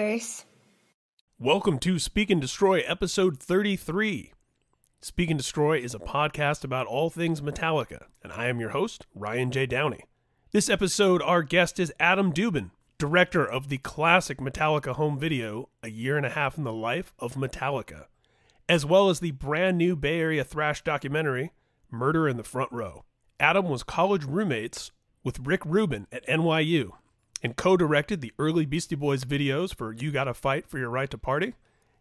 curse. Welcome to Speak and Destroy, episode 33. Speak and Destroy is a podcast about all things Metallica, and I am your host, Ryan J. Downey. This episode, our guest is Adam Dubin, director of the classic Metallica home video, A Year and a Half in the Life of Metallica, as well as the brand new Bay Area thrash documentary, Murder in the Front Row. Adam was college roommates with Rick Rubin at NYU and co directed the early Beastie Boys videos for You Gotta Fight for Your Right to Party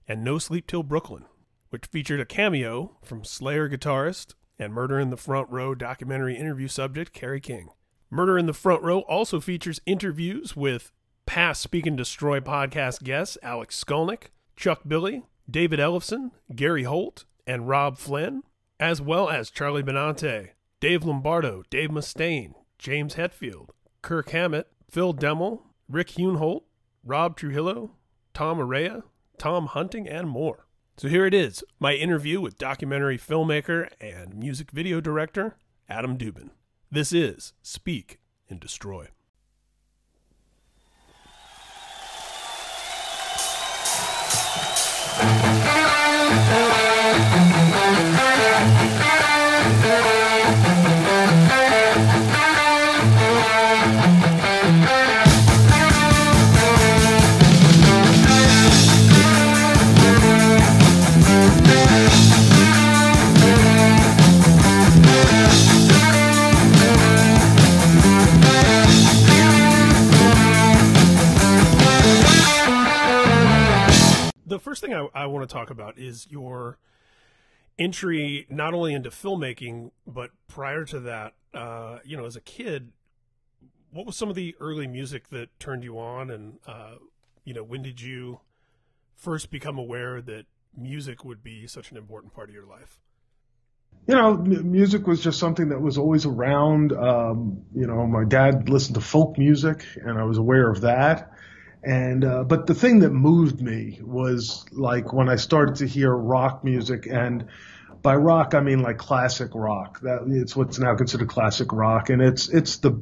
and No Sleep Till Brooklyn, which featured a cameo from Slayer guitarist and Murder in the Front Row documentary interview subject Kerry King. Murder in the Front Row also features interviews with past Speak and Destroy podcast guests Alex Skolnick, Chuck Billy, David Ellefson, Gary Holt, and Robb Flynn, as well as Charlie Benante, Dave Lombardo, Dave Mustaine, James Hetfield, Kirk Hammett, Phil Demmel, Rick Hunolt, Rob Trujillo, Tom Araya, Tom Hunting, and more. So here it is my interview with documentary filmmaker and music video director Adam Dubin. This is Speak and Destroy. First thing I, I want to talk about is your entry not only into filmmaking, but prior to that, uh, you know, as a kid, what was some of the early music that turned you on? And, uh, you know, when did you first become aware that music would be such an important part of your life? you know, music was just something that was always around. Um, you know, my dad listened to folk music, and I was aware of that. And uh, but the thing that moved me was like when I started to hear rock music, and by rock I mean like classic rock. That it's what's now considered classic rock, and it's it's the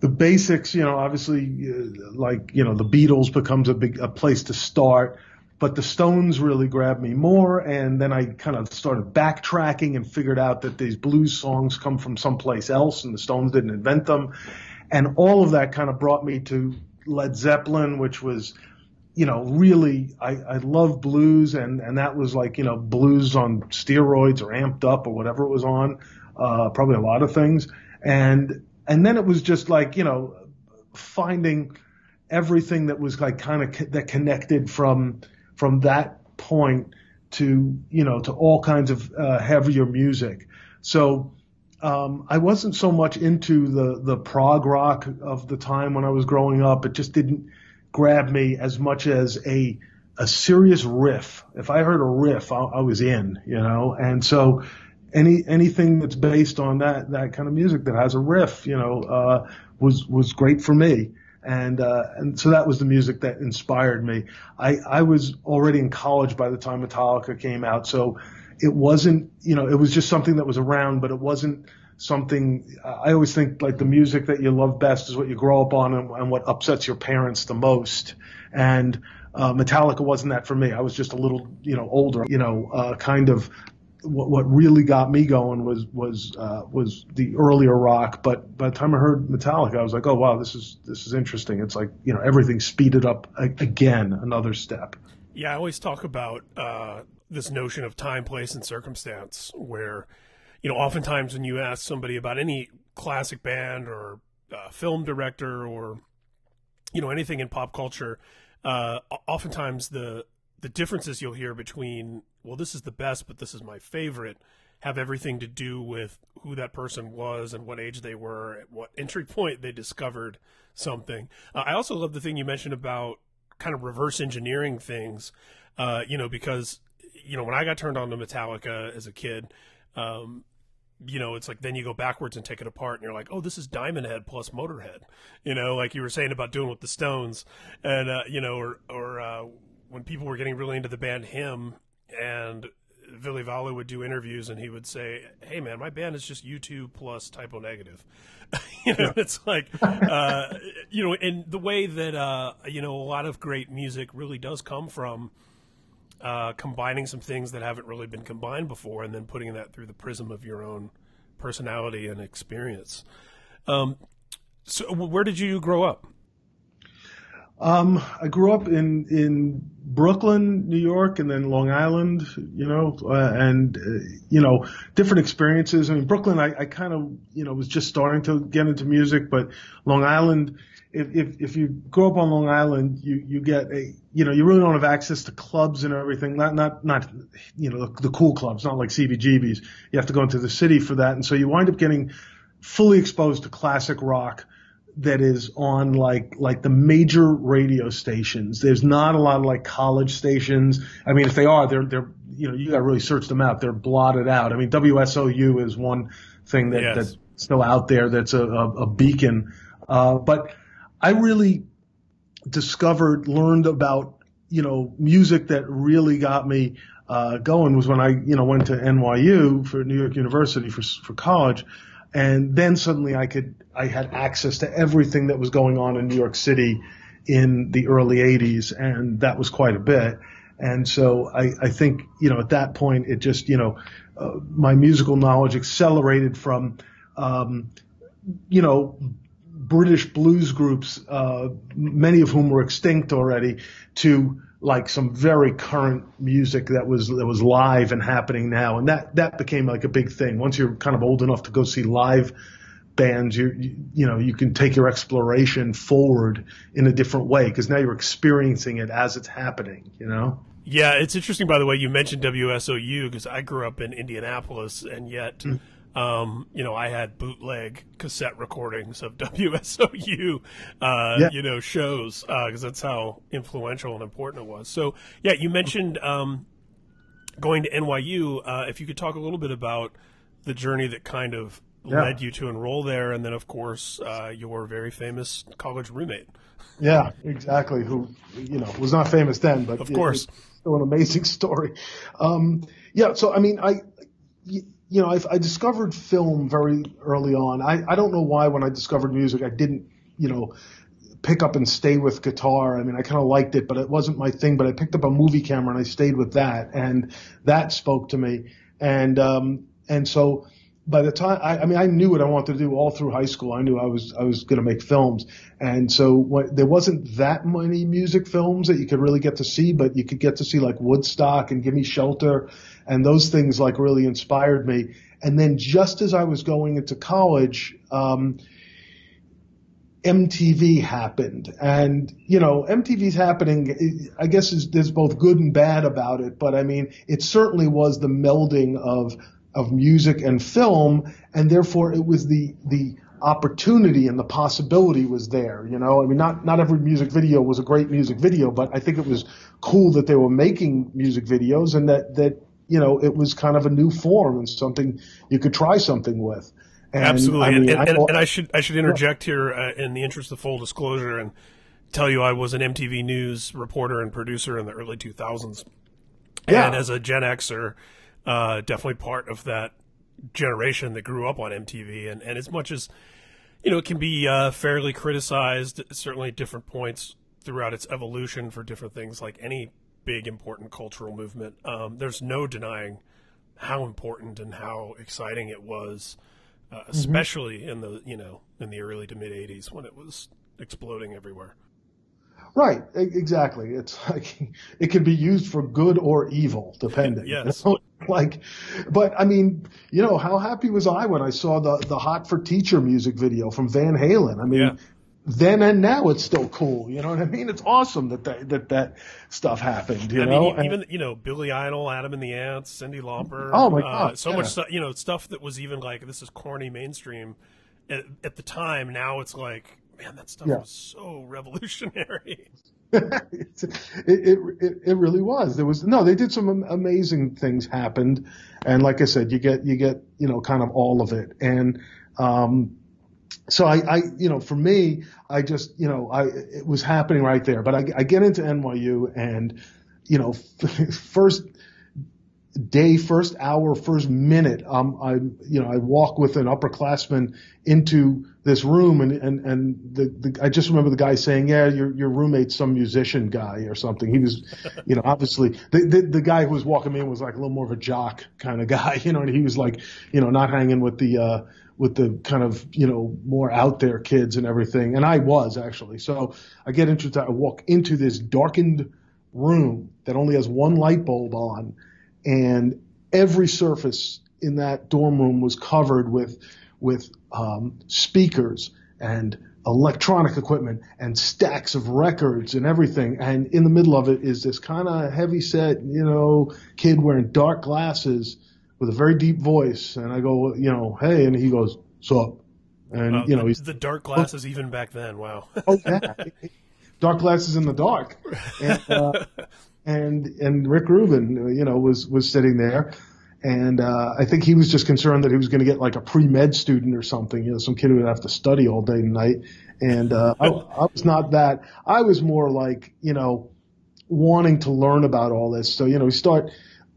the basics. You know, obviously, uh, like you know, the Beatles becomes a big a place to start but the Stones really grabbed me more. And then I kind of started backtracking and figured out that these blues songs come from someplace else and the Stones didn't invent them. And all of that kind of brought me to Led Zeppelin, which was, you know, really, I, I love blues and, and that was like, you know, blues on steroids or amped up or whatever it was on, uh, probably a lot of things. And, and then it was just like, you know, finding everything that was like kind of co- that connected from, from that point to you know to all kinds of uh, heavier music. So um, I wasn't so much into the the prog rock of the time when I was growing up. It just didn't grab me as much as a a serious riff. If I heard a riff, I, I was in, you know. And so any anything that's based on that that kind of music that has a riff, you know, uh, was was great for me and uh, and so that was the music that inspired me. I I was already in college by the time Metallica came out, so it wasn't you know it was just something that was around, but it wasn't something. I always think like the music that you love best is what you grow up on and, and what upsets your parents the most, and. Uh, Metallica wasn't that for me. I was just a little, you know, older, you know, uh, kind of what, what really got me going was was uh, was the earlier rock. But by the time I heard Metallica, I was like, oh wow, this is this is interesting. It's like you know everything speeded up a- again, another step. Yeah, I always talk about uh, this notion of time, place, and circumstance, where, you know, oftentimes when you ask somebody about any classic band or uh, film director or, you know, anything in pop culture, uh, oftentimes the the differences you'll hear between, well, this is the best, but this is my favorite, have everything to do with who that person was and what age they were, at what entry point they discovered something. Uh, I also love the thing you mentioned about kind of reverse engineering things, uh, you know, because, you know, when I got turned on to Metallica as a kid, um, you know, it's like then you go backwards and take it apart, and you're like, oh, this is Diamond Head plus Motorhead, you know, like you were saying about doing with the Stones, and uh, you know, or or uh, when people were getting really into the band Him, and Ville Valo would do interviews, and he would say, "Hey, man, my band is just U2 plus Type O Negative." you know, it's like, uh, you know, and the way that uh, you know a lot of great music really does come from uh, combining some things that haven't really been combined before, and then putting that through the prism of your own personality and experience. Um, so, where did you grow up? Um, I grew up in in Brooklyn, New York, and then Long Island. You know, uh, and uh, you know, different experiences. I mean, Brooklyn, I, I kind of you know was just starting to get into music, but Long Island. If, if if you grow up on Long Island, you you get a you know you really don't have access to clubs and everything. Not not not you know the, the cool clubs, not like CBGBs. You have to go into the city for that, and so you wind up getting fully exposed to classic rock that is on like like the major radio stations. There's not a lot of like college stations. I mean, if they are, they're they're you know you got to really search them out. They're blotted out. I mean, WSOU is one thing that yes. that's still out there. That's a a, a beacon. Uh, but I really discovered, learned about you know music that really got me uh, going was when I you know went to NYU for New York University for for college and then suddenly I could I had access to everything that was going on in New York City in the early 80s, and that was quite a bit. And so I, I think you know at that point it just you know uh, my musical knowledge accelerated from um, you know British blues groups, uh, many of whom were extinct already, to like some very current music that was that was live and happening now, and that that became like a big thing. Once you're kind of old enough to go see live bands, you you, you know you can take your exploration forward in a different way because now you're experiencing it as it's happening. You know. Yeah, it's interesting. By the way, you mentioned WSOU because I grew up in Indianapolis, and yet. Mm um, you know, I had bootleg cassette recordings of WSOU, uh, yeah. you know, shows because uh, that's how influential and important it was. So, yeah, you mentioned um, going to NYU. Uh, if you could talk a little bit about the journey that kind of yeah. led you to enroll there, and then, of course, uh, your very famous college roommate. Yeah, exactly. Who you know was not famous then, but of course, still an amazing story. Um, yeah, so I mean, I you know, I've, I discovered film very early on. I, I don't know why when I discovered music, I didn't, you know, pick up and stay with guitar. I mean, I kind of liked it, but it wasn't my thing. But I picked up a movie camera and I stayed with that, and that spoke to me. And um, and so by the time I, I mean I knew what I wanted to do all through high school. I knew I was I was going to make films, and so what, there wasn't that many music films that you could really get to see, but you could get to see like Woodstock and Gimme Shelter, and those things like really inspired me. And then just as I was going into college. Um, MTV happened. And, you know, MTV's happening, I guess there's both good and bad about it, but I mean, it certainly was the melding of of music and film, and therefore it was the the opportunity and the possibility was there. You know, I mean, not not every music video was a great music video, but I think it was cool that they were making music videos and that that you know it was kind of a new form and something you could try something with. And, Absolutely, I mean, and, and, I, and, I, should I should interject here uh, in the interest of full disclosure and tell you I was an MTV News reporter and producer in the early 2000s. Yeah. And as a Gen Xer, uh, definitely part of that generation that grew up on MTV. And, and as much as, you know, it can be uh, fairly criticized, certainly at different points throughout its evolution for different things, like any big important cultural movement, um, there's no denying how important and how exciting it was, uh, mm-hmm. especially mm-hmm. in the, you know, in the early to mid 80s when it was exploding everywhere. Right, exactly. It's like it can be used for good or evil, depending. yes. Like, but I mean, you know, how happy was I when I saw the the Hot for Teacher music video from Van Halen? I mean, yeah. then and now it's still cool. You know what I mean? It's awesome that that that, that stuff happened. You I know, mean, even you know Billy Idol, Adam and the Ants, Cyndi Lauper. Oh my uh, god, uh, so yeah. much stuff. You know, stuff that was even like this is corny mainstream at, at the time. Now it's like man, that stuff yeah. was so revolutionary. it, it, it, it really was. There was no. They did some amazing things happened, and like I said, you get you get you know kind of all of it. And um, so I, I you know for me, I just you know I it was happening right there. But I, I get into NYU and you know first day, first hour, first minute, um, I, you know, I walk with an upperclassman into this room and, and, and the, the, I just remember the guy saying, yeah, your, your roommate's some musician guy or something. He was, you know, obviously the, the, the guy who was walking me in was like a little more of a jock kind of guy, you know, and he was like, you know, not hanging with the, uh, with the kind of, you know, more out there kids and everything. And I was actually. So I get into, I walk into this darkened room that only has one light bulb on and every surface in that dorm room was covered with with um, speakers and electronic equipment and stacks of records and everything. And in the middle of it is this kind of heavy set, you know, kid wearing dark glasses with a very deep voice. And I go, you know, hey, and he goes, so, And uh, you know, he's the dark glasses even back then. Wow. oh yeah, dark glasses in the dark. And, uh, and and Rick Rubin, you know, was was sitting there, and uh, I think he was just concerned that he was going to get like a pre med student or something, you know, some kid who would have to study all day and night. And uh, I, I was not that. I was more like, you know, wanting to learn about all this. So you know, we start.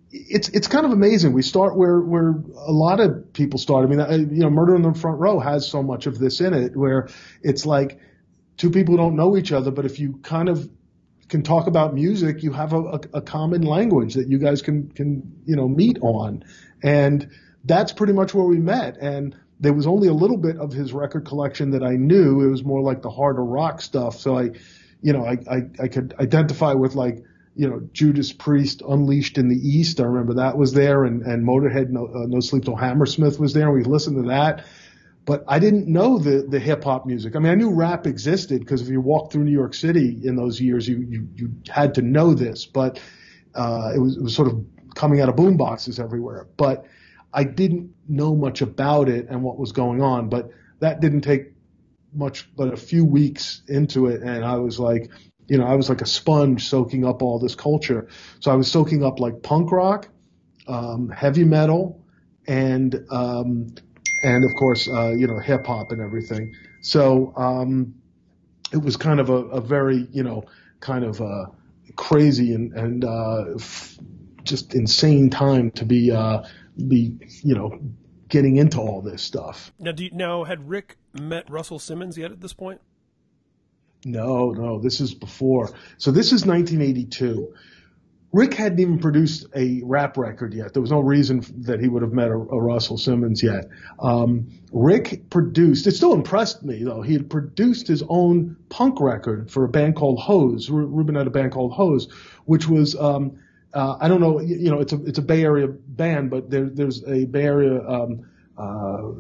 It's it's kind of amazing. We start where where a lot of people start. I mean, I, you know, Murder in the Front Row has so much of this in it, where it's like two people who don't know each other, but if you kind of can talk about music, you have a, a, a, common language that you guys can can you know meet on, and that's pretty much where we met. And there was only a little bit of his record collection that I knew. It was more like the harder rock stuff. So I, you know, I I, I could identify with like you know Judas Priest, Unleashed in the East. I remember that was there, and and Motorhead, No, uh, no Sleep Till Hammersmith was there. And we listened to that but I didn't know the the hip hop music. I mean, I knew rap existed because if you walked through New York City in those years, you you, you had to know this. But uh, it was it was sort of coming out of boom boxes everywhere. But I didn't know much about it and what was going on. But that didn't take much, but a few weeks into it, and I was like, you know, I was like a sponge soaking up all this culture. So I was soaking up like punk rock, um, heavy metal, and um, and of course, uh, you know, hip hop and everything. So um, it was kind of a, a, very, you know, kind of uh, crazy and, and uh, f- just insane time to be, uh, be, you know, getting into all this stuff. Now, do you, now had Rick met Russell Simmons yet at this point? No, no, this is before. So this is 1982. Rick hadn't even produced a rap record yet. There was no reason that he would have met a, a Russell Simmons yet. Um, Rick produced, it still impressed me though, he had produced his own punk record for a band called Hose. Rubin had a band called Hose, which was, um, uh, I don't know, you know, it's a, it's a Bay Area band, but there, there's a Bay Area, um, uh,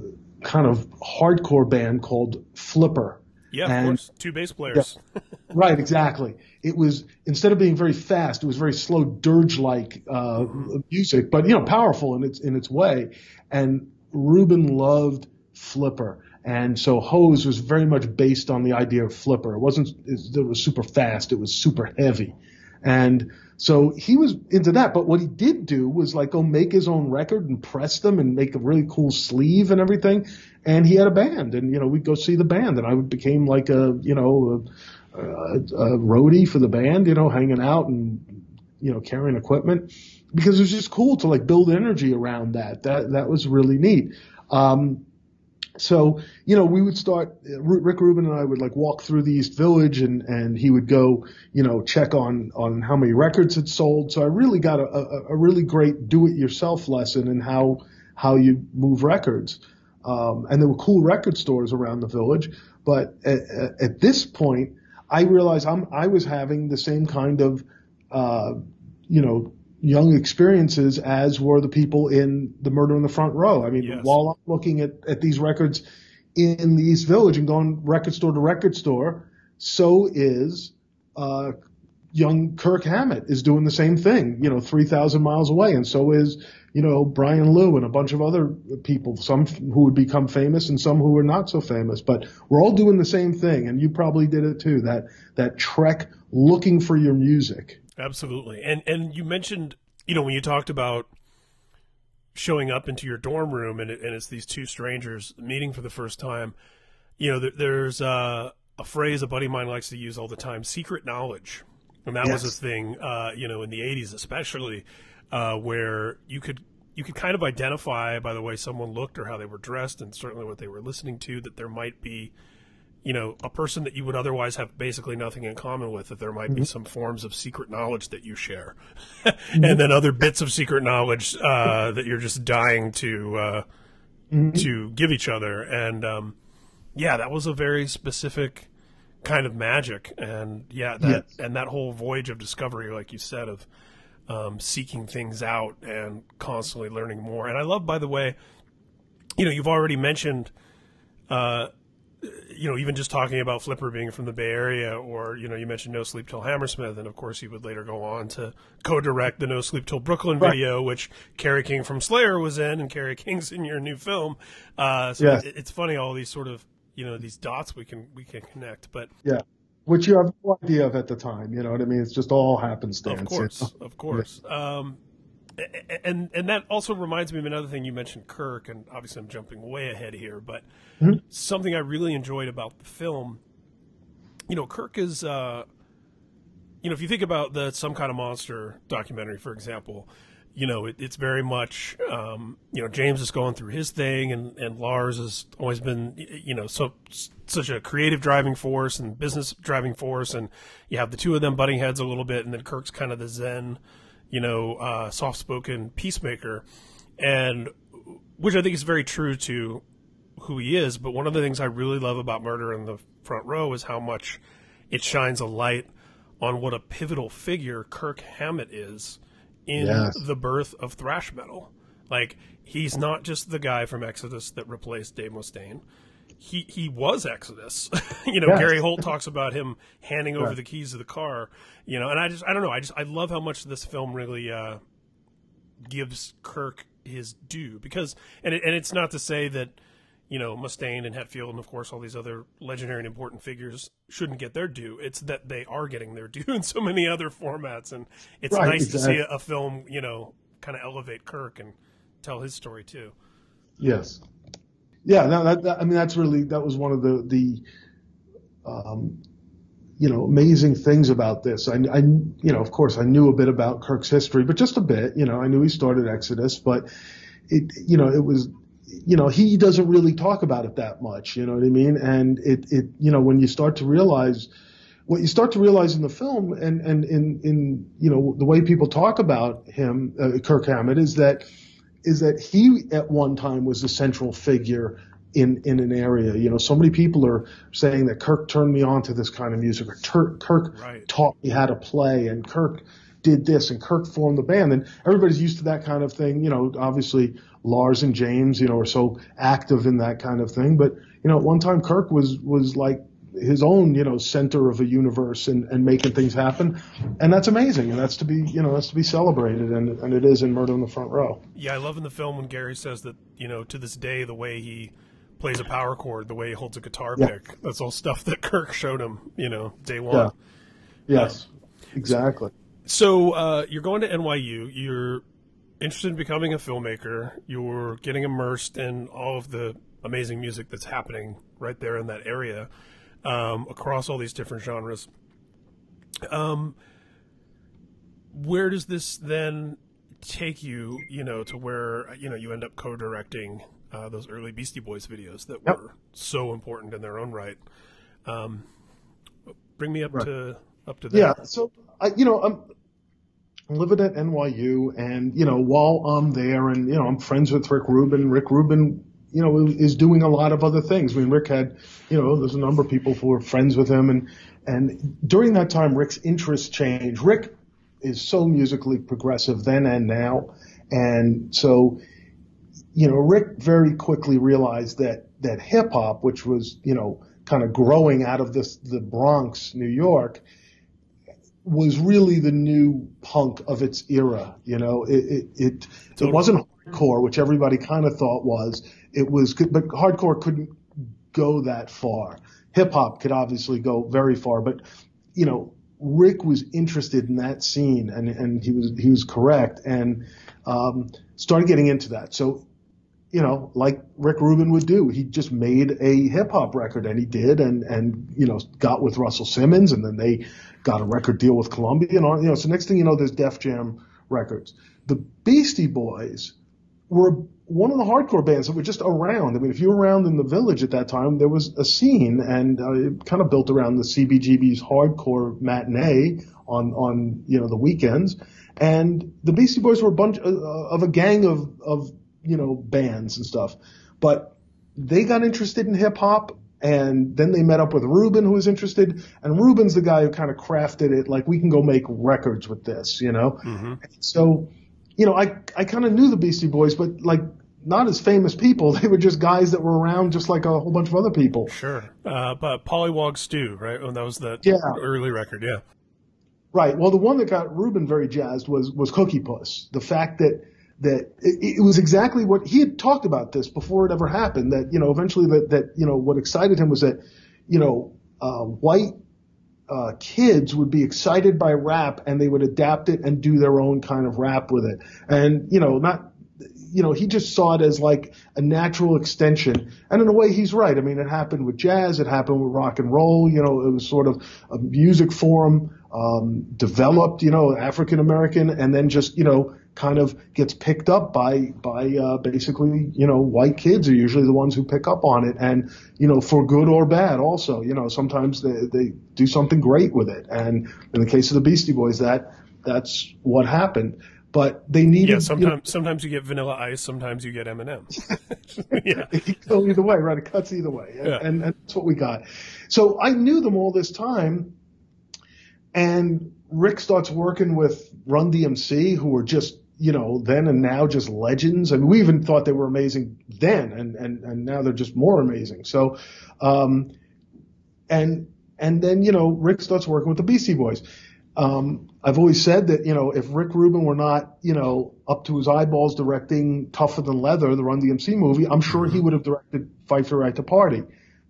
kind of hardcore band called Flipper. Yeah, and, of course. Two bass players. Yeah, right, exactly. It was instead of being very fast, it was very slow dirge-like uh, music, but you know, powerful in its in its way. And Rubin loved Flipper, and so Hose was very much based on the idea of Flipper. It wasn't it was super fast; it was super heavy, and so he was into that. But what he did do was like go make his own record and press them and make a really cool sleeve and everything. And he had a band, and you know we'd go see the band, and I became like a you know a, a, roadie for the band, you know, hanging out and you know carrying equipment because it was just cool to like build energy around that. That that was really neat. Um, so, you know, we would start, Rick Rubin and I would like walk through the East Village and, and he would go, you know, check on, on how many records had sold. So I really got a, a, a really great do it yourself lesson in how, how you move records. Um, and there were cool record stores around the village. But at, at this point, I realized I'm, I was having the same kind of, uh, you know, young experiences as were the people in the murder in the front row. I mean, yes. while I'm looking at, at these records in the East Village and going record store to record store, so is uh, young Kirk Hammett is doing the same thing, you know, 3,000 miles away. And so is, you know, Brian Lew and a bunch of other people, some who would become famous and some who were not so famous. But we're all doing the same thing. And you probably did it too, that, that trek looking for your music. Absolutely. And and you mentioned, you know, when you talked about showing up into your dorm room and, it, and it's these two strangers meeting for the first time, you know, there, there's uh, a phrase a buddy of mine likes to use all the time, secret knowledge. And that yes. was a thing, uh, you know, in the 80s especially. Uh, where you could you could kind of identify by the way someone looked or how they were dressed, and certainly what they were listening to, that there might be, you know, a person that you would otherwise have basically nothing in common with. That there might be some forms of secret knowledge that you share, and then other bits of secret knowledge uh, that you're just dying to uh, to give each other. And um, yeah, that was a very specific kind of magic, and yeah, that Yes. and that whole voyage of discovery, like you said, of um, seeking things out and constantly learning more. And I love, by the way, you know, you've already mentioned, uh, you know, even just talking about Flipper being from the Bay Area, or you know, you mentioned No Sleep Till Hammersmith, and of course, he would later go on to co-direct the No Sleep Till Brooklyn Right. video, which Kerry King from Slayer was in, and Kerry King's in your new film. Uh, so Yes. it, it's funny all these sort of you know these dots we can we can connect, but Yeah. Which you have no idea of at the time. You know what I mean? It's just all happenstance. Of you course, know? of course. Um, a- a- and and that also reminds me of another thing you mentioned, Kirk, and obviously I'm jumping way ahead here, but Mm-hmm. something I really enjoyed about the film, you know, Kirk is, uh, you know, if you think about the some kind of monster documentary, for example, you know, it, it's very much, um, you know, James is going through his thing, and, and Lars has always been, you know, so such a creative driving force and business driving force, and you have the two of them butting heads a little bit, and then Kirk's kind of the zen, you know, uh, soft spoken peacemaker, and which I think is very true to who he is. But one of the things I really love about Murder in the Front Row is how much it shines a light on what a pivotal figure Kirk Hammett is in Yes. the birth of thrash metal. Like he's not just the guy from Exodus that replaced Dave Mustaine. He he was Exodus. you know, Yes. Gary Holt talks about him handing over Right. the keys of the car. You know, and I just I don't know. I just I love how much this film really uh, gives Kirk his due because and it, and it's not to say that you know Mustaine and Hetfield and of course all these other legendary and important figures shouldn't get their due. It's that they are getting their due in so many other formats, and it's Right, nice to see a, a film you know kind of elevate Kirk and tell his story too. Yes. Yeah, no, that, that I mean that's really that was one of the the um, you know amazing things about this. I, I you know of course I knew a bit about Kirk's history, but just a bit. You know I knew he started Exodus, but it you know it was you know he doesn't really talk about it that much. You know what I mean? And it it you know when you start to realize what you start to realize in the film and and in in you know the way people talk about him uh, Kirk Hammett is that is that he at one time was the central figure in in an area. You know, so many people are saying that Kirk turned me on to this kind of music, or Tur- Kirk Right. taught me how to play, and Kirk did this, and Kirk formed the band, and everybody's used to that kind of thing. You know, obviously Lars and James, you know, are so active in that kind of thing, but you know, at one time Kirk was was like his own, you know, center of a universe and, and making things happen. And that's amazing. And that's to be, you know, that's to be celebrated. And, and it is in Murder in the Front Row. Yeah, I love in the film when Gary says that you know to this day the way he plays a power chord, the way he holds a guitar Yeah. pick, that's all stuff that Kirk showed him. You know, day one. Yeah. Yes, exactly. So uh, you're going to NYU. You're interested in becoming a filmmaker. You're getting immersed in all of the amazing music that's happening right there in that area, um, across all these different genres. Um, where does this then take you? You know, to where you know you end up co-directing uh, those early Beastie Boys videos that Yep. were so important in their own right. Um, bring me up Right. to up to that. Yeah. So, I, you know, I'm, I'm living at NYU and, you know, while I'm there and, you know, I'm friends with Rick Rubin, Rick Rubin, you know, is doing a lot of other things. I mean, Rick had, you know, there's a number of people who are friends with him and, and during that time, Rick's interests changed. Rick is so musically progressive then and now. And so, you know, Rick very quickly realized that, that hip hop, which was, you know, kind of growing out of this, the Bronx, New York, was really the new punk of its era. You know, it, it, it, Totally. it wasn't hardcore, which everybody kind of thought was. It was, good, but hardcore couldn't go that far. Hip hop could obviously go very far, but, you know, Rick was interested in that scene and, and he was, he was correct and, um, started getting into that. So, you know, like Rick Rubin would do, he just made a hip hop record and he did and, and, you know, got with Russell Simmons and then they got a record deal with Columbia and all, you know, so next thing you know, there's Def Jam records. The Beastie Boys were one of the hardcore bands that were just around. I mean, if you were around in the village at that time, there was a scene, and uh, it kind of built around the CBGB's hardcore matinee on on you know the weekends. And the Beastie Boys were a bunch of, uh, of a gang of of you know bands and stuff, but they got interested in hip hop. And then they met up with Rubin, who was interested, and Rubin's the guy who kind of crafted it. Like we can go make records with this, you know. Mm-hmm. So you know, I I kind of knew the Beastie Boys, but like not as famous people. They were just guys that were around, just like a whole bunch of other people. Sure, uh, but Polly Wog Stew, right? Oh, that was the yeah. early record, yeah. Right. Well, the one that got Rubin very jazzed was was Cookie Puss. The fact that that it, it, was exactly what he had talked about this before it ever happened. That you know, eventually that that you know what excited him was that you know uh, white uh, kids would be excited by rap and they would adapt it and do their own kind of rap with it. And, you know, not, you know, he just saw it as like a natural extension. And in a way, he's right. I mean, it happened with jazz. It happened with rock and roll. You know, it was sort of a music form, um, developed, you know, African American and then just, you know, kind of gets picked up by by uh, basically you know white kids are usually the ones who pick up on it and you know for good or bad also you know sometimes they they do something great with it. And in the case of the Beastie Boys that that's what happened. But they needed yeah sometimes you know, sometimes you get vanilla ice sometimes you get M&M's yeah. Either way right? It cuts either way. And, yeah. and, and that's what we got. So I knew them all this time and Rick starts working with Run DMC, who were just you know, then and now just legends. I mean, we even thought they were amazing then, and and and now they're just more amazing. So, um, and and then you know, Rick starts working with the Beastie Boys. Um, I've always said that you know, if Rick Rubin were not you know up to his eyeballs directing Tougher Than Leather, the Run DMC movie, I'm sure he would have directed Fight for Right to Party.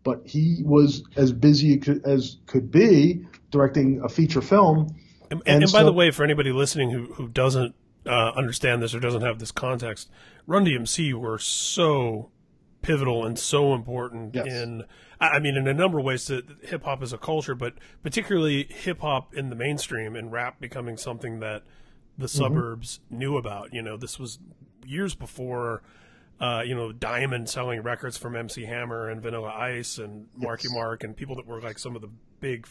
But he was as busy as could be directing a feature film. And, and, and by the way, for anybody listening who, who doesn't uh, understand this or doesn't have this context, Run DMC were so pivotal and so important yes. in I mean in a number of ways to hip hop as a culture, but particularly hip hop in the mainstream and rap becoming something that the mm-hmm. suburbs knew about. You know, this was years before uh, you know, Diamond selling records from MC Hammer and Vanilla Ice and Marky yes. Mark and people that were like some of the big,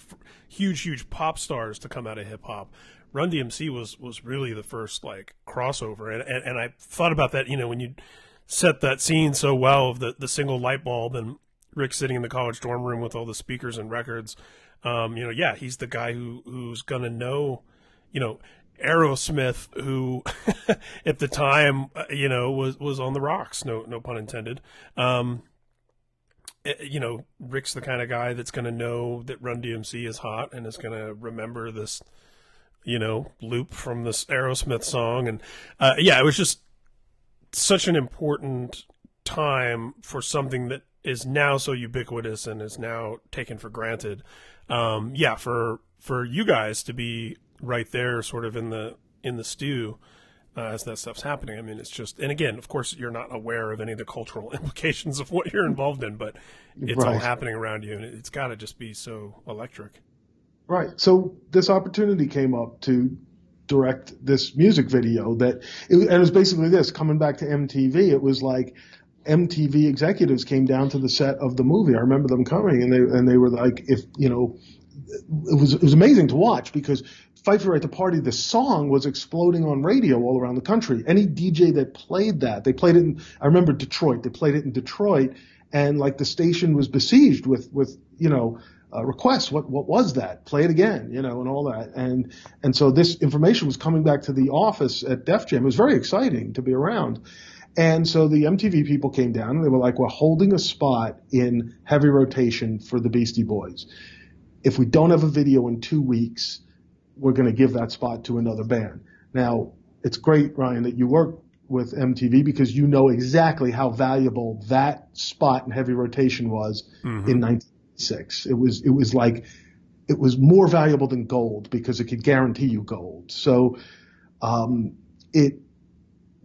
huge, huge pop stars to come out of hip hop. Run DMC was was really the first like crossover, and, and and I thought about that. You know, when you set that scene so well of the the single light bulb and Rick sitting in the college dorm room with all the speakers and records. Um, you know, yeah, he's the guy who who's gonna know. You know, Aerosmith, who at the time, uh, you know, was was on the rocks. No, no pun intended. Um, eh, you know, Rick's the kind of guy that's going to know that Run DMC is hot and is going to remember this you know, loop from this Aerosmith song. And uh, yeah, it was just such an important time for something that is now so ubiquitous and is now taken for granted. Um, yeah, for for you guys to be right there, sort of in the in the stew. Uh, as that stuff's happening, I mean, it's just, and again, of course, you're not aware of any of the cultural implications of what you're involved in, but it's right. all happening around you, and it's got to just be so electric. Right. So this opportunity came up to direct this music video that, it, and it was basically this coming back to MTV. It was like MTV executives came down to the set of the movie. I remember them coming and they, and they were like, if, you know, it was, it was amazing to watch because Fight for Right to Party, the song was exploding on radio all around the country. Any DJ that played that, they played it in, I remember Detroit, they played it in Detroit and like the station was besieged with, with, you know, uh, requests. What what was that? Play it again, you know, and all that. And and so this information was coming back to the office at Def Jam. It was very exciting to be around. And so the MTV people came down and they were like, "We're holding a spot in heavy rotation for the Beastie Boys. If we don't have a video in two weeks, we're going to give that spot to another band." Now it's great, Ryan, that you work with MTV because you know exactly how valuable that spot in heavy rotation was mm-hmm. in 19 six. It was it was like it was more valuable than gold because it could guarantee you gold. So um, it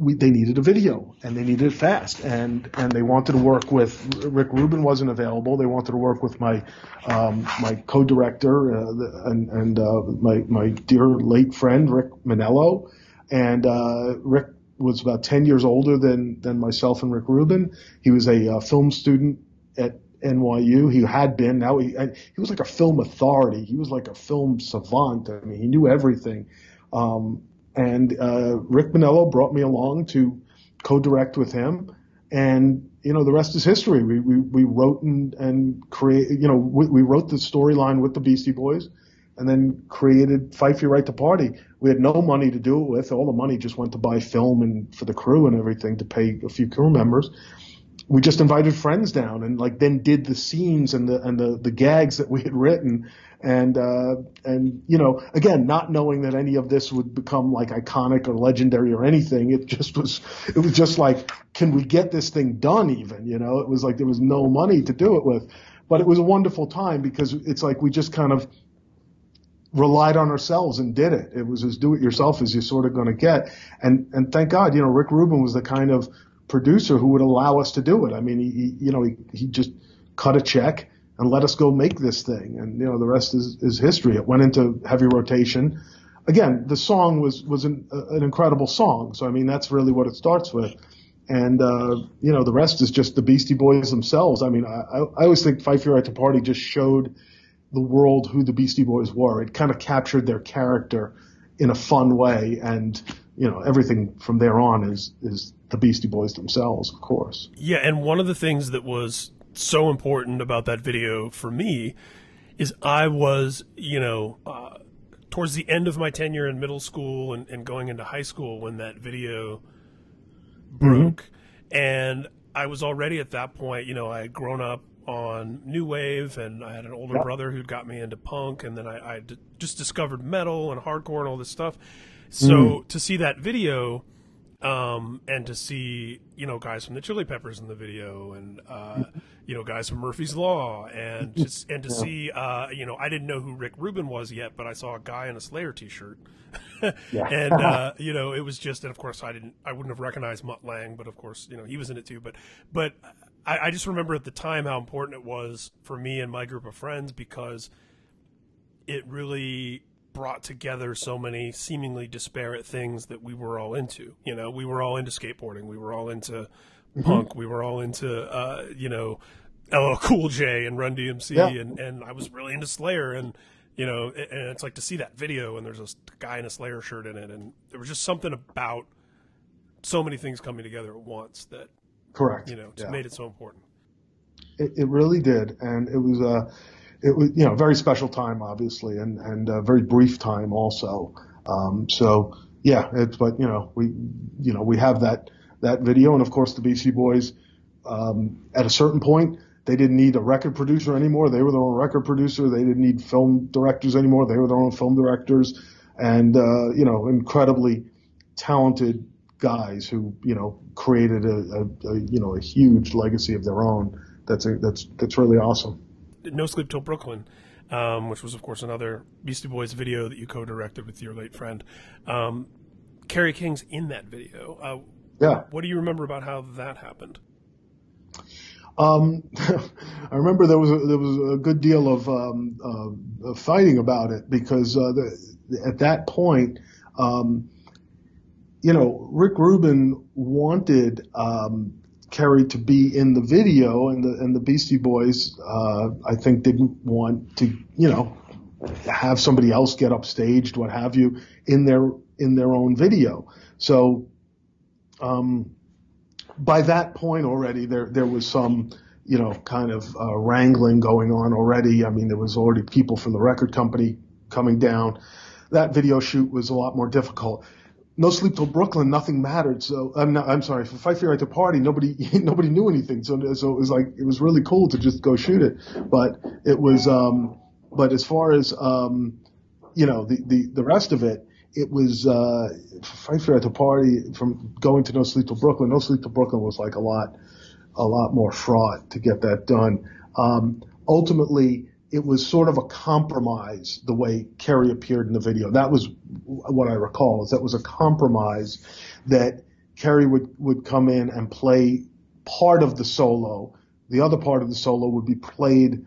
we, they needed a video and they needed it fast and and they wanted to work with Rick Rubin wasn't available. They wanted to work with my um, my co-director uh, and and uh, my my dear late friend Ric Menello. and uh, Rick was about 10 years older than than myself and Rick Rubin. He was a uh, film student at NYU. He had been. Now he he was like a film authority. He was like a film savant. I mean, he knew everything. Um, and uh, Ric Menello brought me along to co-direct with him, and you know the rest is history. We we, we wrote and and create. You know, we, we wrote the storyline with the Beastie Boys and then created Fight Your Right to Party. We had no money to do it with. All the money just went to buy film and for the crew and everything to pay a few crew members. We just invited friends down and like then did the scenes and the and the, the gags that we had written and uh, and you know again not knowing that any of this would become like iconic or legendary or anything it just was it was just like can we get this thing done even you know it was like there was no money to do it with but it was a wonderful time because it's like we just kind of relied on ourselves and did it. It was as do it yourself as you're sort of going to get. And, and thank God, you know, Rick Rubin was the kind of producer who would allow us to do it. I mean, he, he you know, he, he just cut a check and let us go make this thing. And, you know, the rest is, is history. It went into heavy rotation. Again, the song was, was an, an incredible song. So, I mean, that's really what it starts with. And, uh, you know, the rest is just the Beastie Boys themselves. I mean, I, I always think for Your Right to Party just showed – the world who the Beastie Boys were. It kind of captured their character in a fun way, and you know everything from there on is is the Beastie Boys themselves, of course. Yeah, and one of the things that was so important about that video for me is I was, you know, uh, towards the end of my tenure in middle school and, and going into high school when that video broke, mm-hmm. and I was already at that point, you know, I had grown up on new wave, and I had an older brother who'd got me into punk, and then I, I d- just discovered metal and hardcore and all this stuff. So mm. to see that video, um, and to see you know guys from the Chili Peppers in the video, and uh, you know guys from Murphy's Law, and just and to yeah. see uh, you know I didn't know who Rick Rubin was yet, but I saw a guy in a Slayer T-shirt, and uh, you know it was just, and of course I didn't, I wouldn't have recognized Mutt Lange, but of course you know he was in it too, but but I, I just remember at the time how important it was for me and my group of friends because it really brought together so many seemingly disparate things that we were all into. You know, we were all into skateboarding, we were all into mm-hmm. punk, we were all into uh, you know, LL Cool J and Run DMC, yeah. and and I was really into Slayer, and you know, and it's like to see that video, and there's a guy in a Slayer shirt in it, and there was just something about so many things coming together at once that Correct. You know, yeah. made it so important. It, it really did, and it was a, it was you know very special time, obviously, and and a very brief time also. Um, so yeah, it's but you know we you know we have that that video, and of course the Beastie Boys um, at a certain point they didn't need a record producer anymore. They were their own record producer. They didn't need film directors anymore. They were their own film directors, and uh, you know incredibly talented guys who you know created a, a, a, you know a huge legacy of their own. That's a, that's that's really awesome. No Sleep Till Brooklyn, um, which was of course another Beastie Boys video that you co-directed with your late friend. Um, Kerry King's in that video. Uh, yeah. What do you remember about how that happened? Um, I remember there was a, there was a good deal of um, uh, fighting about it because uh, the, at that point. Um, you know, Rick Rubin wanted um, Kerry to be in the video, and the and the Beastie Boys, uh, I think, didn't want to, you know, have somebody else get upstaged, what have you, in their in their own video. So, um, by that point already, there there was some, you know, kind of uh, wrangling going on already. I mean, there was already people from the record company coming down. That video shoot was a lot more difficult no sleep till Brooklyn, nothing mattered. So I'm not, I'm sorry for Fight for Right to Party, nobody nobody knew anything. So so it was like it was really cool to just go shoot it. But it was um but as far as um you know the the the rest of it, it was uh Fight for Right to Party from going to No Sleep till Brooklyn. No Sleep till Brooklyn was like a lot a lot more fraught to get that done. Um, ultimately it was sort of a compromise the way Kerry appeared in the video. That was what I recall is that was a compromise that Kerry would, would come in and play part of the solo. The other part of the solo would be played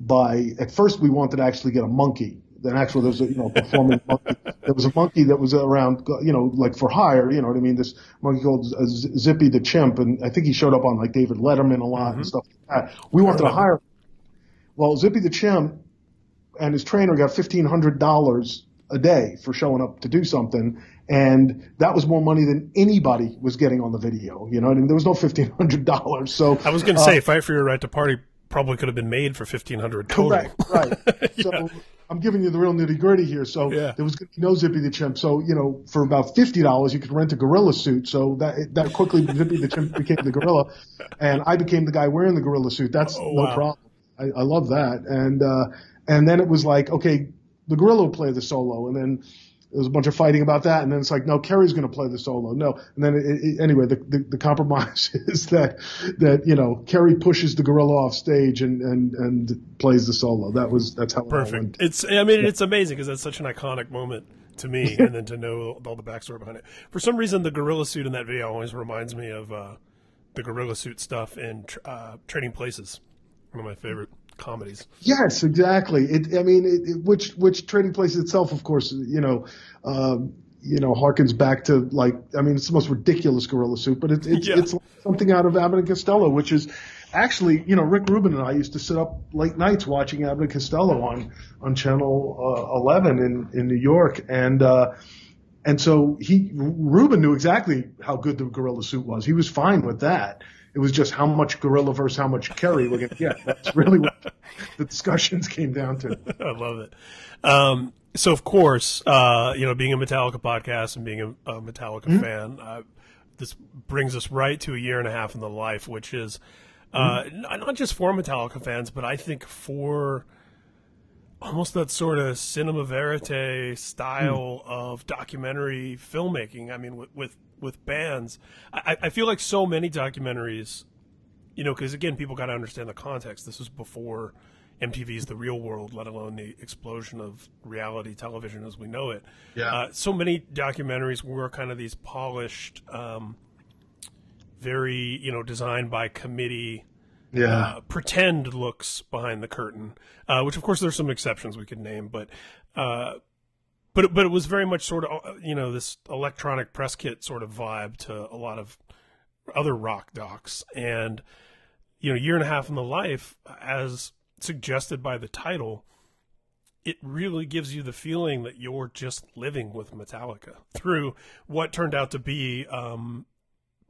by, at first we wanted to actually get a monkey than actual. There was a you know performing monkey. There was a monkey that was around, you know, like for hire. You know what I mean? This monkey called Zippy the chimp, and I think he showed up on like David Letterman a lot mm-hmm. and stuff like that. We wanted to hire. Well, Zippy the chimp and his trainer got fifteen hundred dollars a day for showing up to do something. And that was more money than anybody was getting on the video. You know, I mean, there was no fifteen hundred dollars. So I was going to uh, say, Fight for Your Right to Party probably could have been made for fifteen hundred total. Correct, right. yeah. So I'm giving you the real nitty gritty here. So yeah. there was going to be no Zippy the Chimp. So you know, for about fifty dollars, you could rent a gorilla suit. So that that quickly Zippy the Chimp became the gorilla, and I became the guy wearing the gorilla suit. That's oh, no wow. problem. I, I love that. And uh, and then it was like, okay, the gorilla will play the solo, and then there was a bunch of fighting about that, and then it's like, no, Kerry's going to play the solo. No, and then it, it, anyway, the, the, the compromise is that that you know Kerry pushes the gorilla off stage and and and plays the solo. That was that's how perfect. It it's I mean it's amazing because that's such an iconic moment to me, and then to know all the backstory behind it. For some reason, the gorilla suit in that video always reminds me of uh, the gorilla suit stuff in uh, Trading Places. One of my favorite comedies. Yes, exactly. It, I mean, it, it, which which Trading Places itself, of course, you know, um, you know, harkens back to like, I mean, it's the most ridiculous gorilla suit, but it's it's, yeah. it's something out of Abbott and Costello, which is actually, you know, Rick Rubin and I used to sit up late nights watching Abbott and Costello on on Channel uh, 11 in in New York, and. uh and so he, Rubin knew exactly how good the gorilla suit was. He was fine with that. It was just how much Gorilla versus how much Kerry we're going to get. That's really what the discussions came down to. I love it. Um, so, of course, uh, you know, being a Metallica podcast and being a, a Metallica mm-hmm. fan, uh, this brings us right to a year and a half in the life, which is uh, mm-hmm. not just for Metallica fans, but I think for almost that sort of cinema verite style mm. of documentary filmmaking. I mean, with, with with bands. I, I feel like so many documentaries, you know, because again, people got to understand the context. This was before MTV's The Real World, let alone the explosion of reality television as we know it. Yeah. Uh, so many documentaries were kind of these polished, um, very you know, designed by committee. Yeah. Uh, pretend looks behind the curtain, uh, which of course there's some exceptions we could name, but uh, but but it was very much sort of uh, you know this electronic press kit sort of vibe to a lot of other rock docs and you know year and a half in the life as suggested by the title it really gives you the feeling that you're just living with Metallica through what turned out to be um,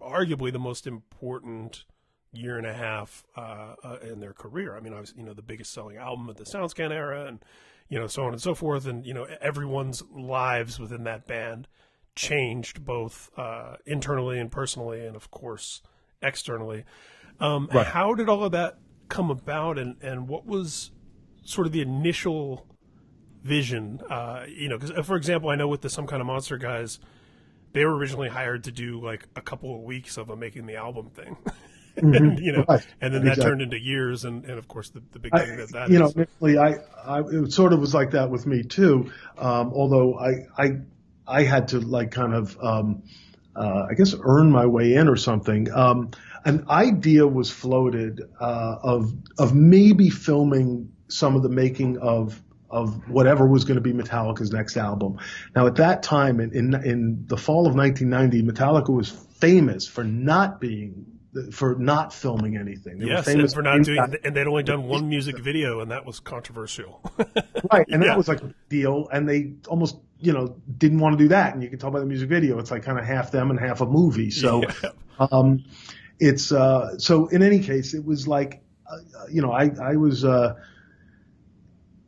arguably the most important year and a half uh, uh, in their career. I mean, I was you know the biggest selling album of the SoundScan era, and you know, so on and so forth. And, you know, everyone's lives within that band changed both uh, internally and personally, and of course, externally. Um, right. How did all of that come about, and, and what was sort of the initial vision? Uh, you know, because, uh, for example, I know with the Some Kind of Monster guys, they were originally hired to do like a couple of weeks of a making the album thing. Mm-hmm. and, you know, right. and then exactly. that turned into years, and, and of course the, the big thing that that you is. know, initially I, I it sort of was like that with me too. Um, although I, I, I had to like kind of, um, uh, I guess earn my way in or something. Um, an idea was floated uh, of of maybe filming some of the making of of whatever was going to be Metallica's next album. Now, at that time, in, in, in the fall of 1990, Metallica was famous for not being for not filming anything. They yes, and for not doing, that. and they'd only done one music video, and that was controversial. right, and yeah. that was like a deal, and they almost, you know, didn't want to do that. And you can tell by the music video, it's like kind of half them and half a movie. So, yeah. um, it's uh, so in any case, it was like, uh, you know, I I was. Uh,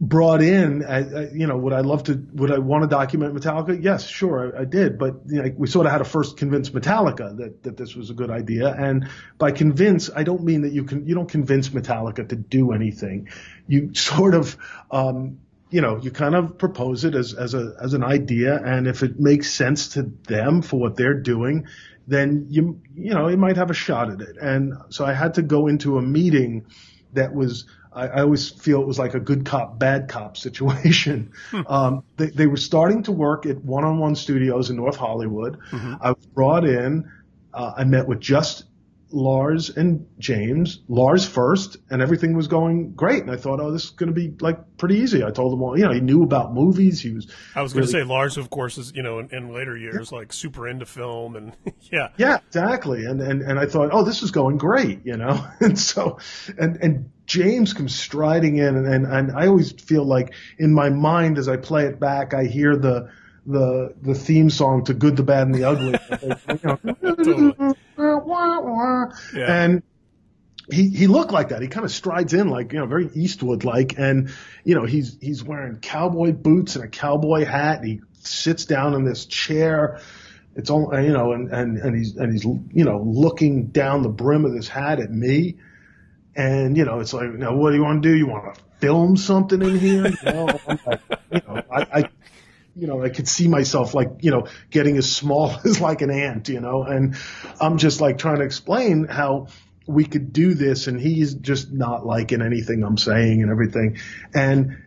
brought in, I, I, you know, would I love to, would I want to document Metallica? Yes, sure, I, I did. But you know, we sort of had to first convince Metallica that, that this was a good idea. And by convince, I don't mean that you can, you don't convince Metallica to do anything. You sort of, um, you know, you kind of propose it as, as a, as an idea. And if it makes sense to them for what they're doing, then you, you know, you might have a shot at it. And so I had to go into a meeting that was, I, I, always feel it was like a good cop, bad cop situation. Hmm. Um, they, they, were starting to work at one-on-one studios in North Hollywood. Mm-hmm. I was brought in. Uh, I met with just Lars and James, Lars first, and everything was going great. And I thought, oh, this is going to be like pretty easy. I told him all, you know, he knew about movies. He was. I was going to say Lars, of course, is you know in, in later years like super into film and yeah. Yeah, exactly. And and and I thought, oh, this is going great, you know. and so, and and James comes striding in, and, and and I always feel like in my mind as I play it back, I hear the the the theme song to Good, the Bad, and the Ugly. Yeah. And he he looked like that. He kind of strides in like you know very Eastwood like, and you know he's he's wearing cowboy boots and a cowboy hat. And he sits down in this chair. It's all you know, and and and he's and he's you know looking down the brim of this hat at me. And you know, it's like, now what do you want to do? You want to film something in here? You know, like, you know I, I you know, I could see myself like, you know, getting as small as like an ant, you know, and I'm just like trying to explain how we could do this and he's just not liking anything I'm saying and everything. And,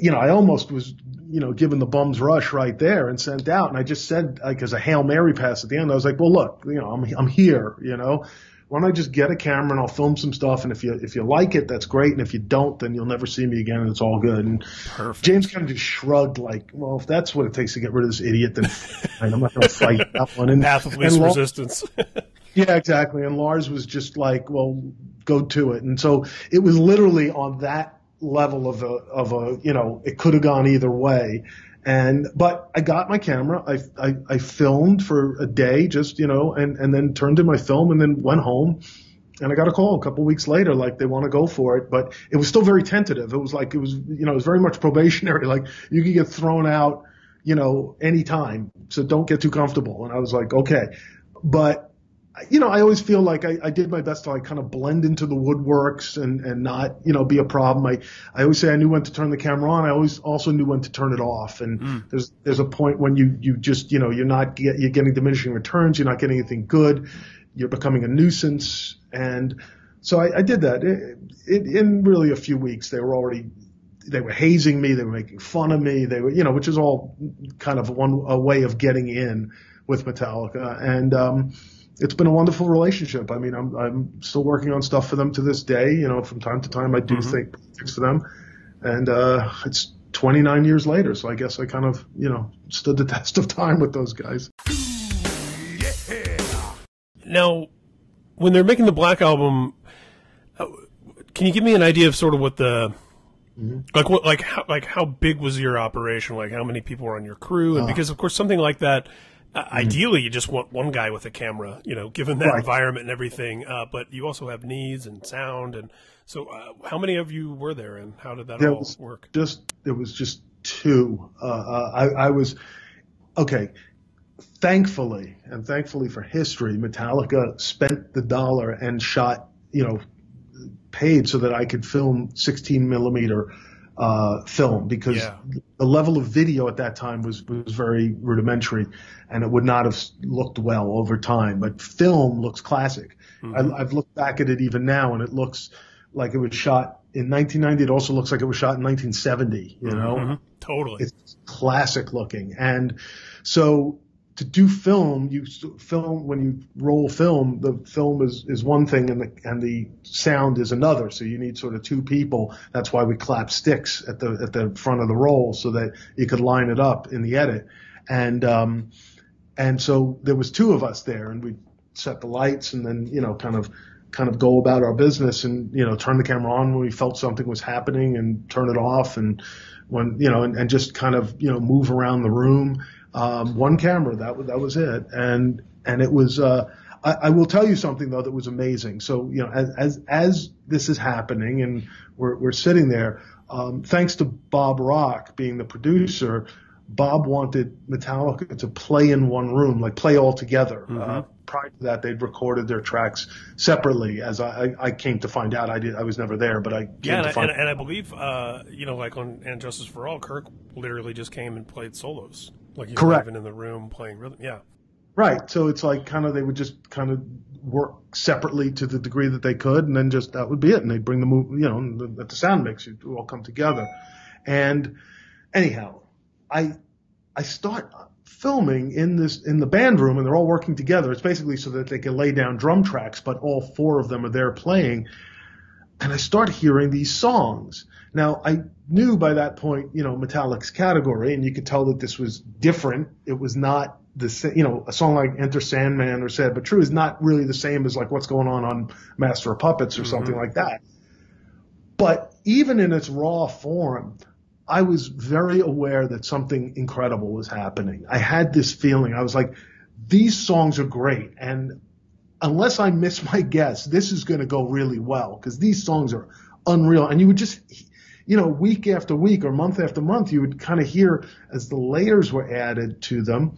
you know, I almost was, you know, given the bum's rush right there and sent out. And I just said, like, as a Hail Mary pass at the end, I was like, well, look, you know, I'm, I'm here, you know, why don't I just get a camera and I'll film some stuff and if you if you like it, that's great, and if you don't, then you'll never see me again and it's all good. And Perfect. James kind of just shrugged like, well, if that's what it takes to get rid of this idiot, then fine, I'm not going to fight that one. And, Path of least resistance. yeah, exactly. And Lars was just like, well, go to it. And so it was literally on that level of a of a you know it could have gone either way and, but I got my camera. I, I, I filmed for a day just, you know, and, and then turned in my film and then went home. And I got a call a couple weeks later, like they want to go for it, but it was still very tentative. It was like, it was, you know, it was very much probationary. Like you could get thrown out, you know, anytime. So don't get too comfortable. And I was like, okay. But you know, I always feel like I, I did my best to like kind of blend into the woodworks and, and not, you know, be a problem. I, I always say I knew when to turn the camera on. I always also knew when to turn it off. And mm. there's, there's a point when you, you just, you know, you're not get, you're getting diminishing returns. You're not getting anything good. You're becoming a nuisance. And so I, I did that. It, it, in really a few weeks, they were already, they were hazing me. They were making fun of me. They were, you know, which is all kind of one, a way of getting in with Metallica. And, um, it's been a wonderful relationship. I mean, I'm I'm still working on stuff for them to this day. You know, from time to time I do mm-hmm. think things for them, and uh, it's 29 years later. So I guess I kind of you know stood the test of time with those guys. Now, when they're making the Black album, uh, can you give me an idea of sort of what the Mm-hmm. Like what, like how, like how big was your operation? Like how many people were on your crew? And uh, because of course something like that, mm-hmm. ideally, you just want one guy with a camera, you know, given that right. environment and everything. Uh, but you also have needs and sound, and so uh, how many of you were there, and how did that there all work? Just there was just two. Uh, uh, I, I was okay. Thankfully, and thankfully for history, Metallica spent the dollar and shot, you know, paid so that I could film 16 millimeter uh, film because yeah. the level of video at that time was was very rudimentary, and it would not have looked well over time. But film looks classic. Mm-hmm. I, I've looked back at it even now, and it looks like it was shot in 1990. It also looks like it was shot in 1970. You know, mm-hmm. totally. It's classic looking, and so to do film, you film when you roll film, the film is, is one thing and the and the sound is another. So you need sort of two people. That's why we clap sticks at the at the front of the roll so that you could line it up in the edit. And um and so there was two of us there, and we set the lights and then you know kind of kind of go about our business and you know turn the camera on when we felt something was happening and turn it off and when you know and, and just kind of you know move around the room um, one camera. That that was it, and and it was. Uh, I, I, will tell you something though that was amazing. So you know, as as as this is happening, and we're we're sitting there, um, thanks to Bob Rock being the producer. Bob wanted Metallica to play in one room, like play all together. Mm-hmm. Uh, prior to that, they'd recorded their tracks separately. As I, I, came to find out, I did. I was never there, but I yeah, and, and, and, I believe, uh, you know, like on And Justice for All, Kirk literally just came and played solos. Like he's Correct. even in the room playing rhythm. Yeah. Right. So it's like kind of they would just kind of work separately to the degree that they could, and then just that would be it. And they'd bring the move, you know, the, the sound mix, it all come together. And anyhow, I I start filming in this in the band room, and they're all working together. It's basically so that they can lay down drum tracks, but all four of them are there playing. And I start hearing these songs. Now I knew by that point, you know, Metallic's category, and you could tell that this was different. It was not the you know, a song like Enter Sandman or Sad But True is not really the same as like what's going on on Master of Puppets or mm-hmm. something like that. But even in its raw form, I was very aware that something incredible was happening. I had this feeling. I was like, these songs are great. And unless I miss my guess, this is going to go really well because these songs are unreal. And you would just, you know, week after week or month after month, you would kind of hear as the layers were added to them,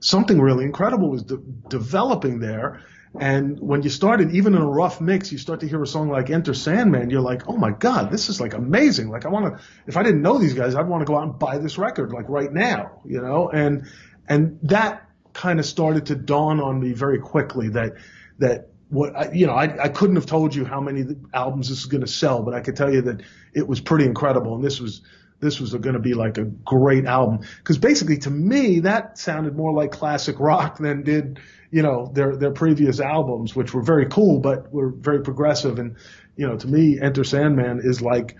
something really incredible was de- developing there. And when you started, even in a rough mix, you start to hear a song like Enter Sandman, you're like, oh my God, this is like amazing. Like I want to, if I didn't know these guys, I'd want to go out and buy this record like right now, you know? And, and that kind of started to dawn on me very quickly that, that what, I, you know, I, I couldn't have told you how many albums this is going to sell, but I could tell you that it was pretty incredible. And this was, this was going to be like a great album. Cause basically to me, that sounded more like classic rock than did, you know, their, their previous albums, which were very cool, but were very progressive. And, you know, to me, Enter Sandman is like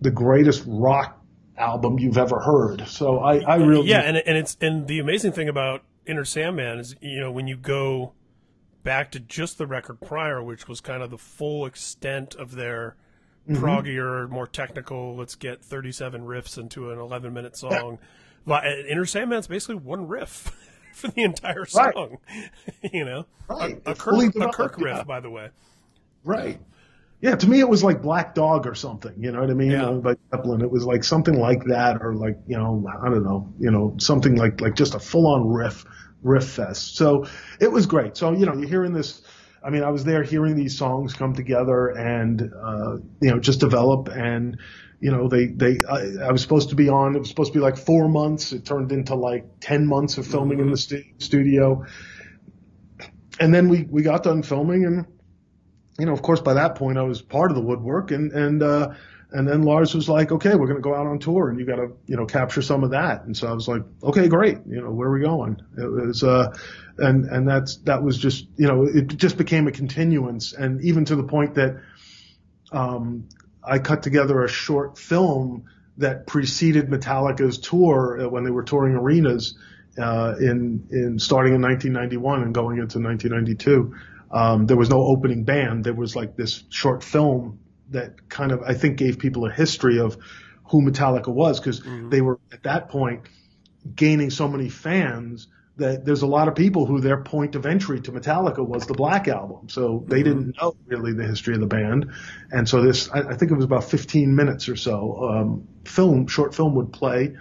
the greatest rock album you've ever heard. So I, I really. Yeah. And, and it's, and the amazing thing about Enter Sandman is, you know, when you go back to just the record prior, which was kind of the full extent of their, mm-hmm. proggier, more technical. Let's get 37 riffs into an 11 minute song. Yeah. Enter Sandman's basically one riff for the entire song. Right. you know, right. a, a Kirk, a Kirk riff, yeah. by the way. Right. Yeah, to me it was like Black Dog or something. You know what I mean? Yeah. By Zeppelin, it was like something like that, or like you know, I don't know, you know, something like like just a full on riff riff fest. So it was great. So you know, you're hearing this I mean, I was there hearing these songs come together and, uh, you know, just develop and, you know, they, they, I, I, was supposed to be on, it was supposed to be like four months. It turned into like 10 months of filming in the st- studio. And then we, we got done filming and, you know, of course, by that point I was part of the woodwork and, and, uh, and then Lars was like, okay, we're going to go out on tour and you got to, you know, capture some of that. And so I was like, okay, great. You know, where are we going? It was, uh, and, and that's, that was just, you know, it just became a continuance. And even to the point that, um, I cut together a short film that preceded Metallica's tour uh, when they were touring arenas, uh, in, in starting in 1991 and going into 1992. Um, there was no opening band. There was like this short film that kind of I think gave people a history of who Metallica was because mm-hmm. they were at that point gaining so many fans that there's a lot of people who their point of entry to Metallica was the Black Album. So they mm-hmm. didn't know really the history of the band. And so this, I, I think it was about 15 minutes or so, um, film, short film would play.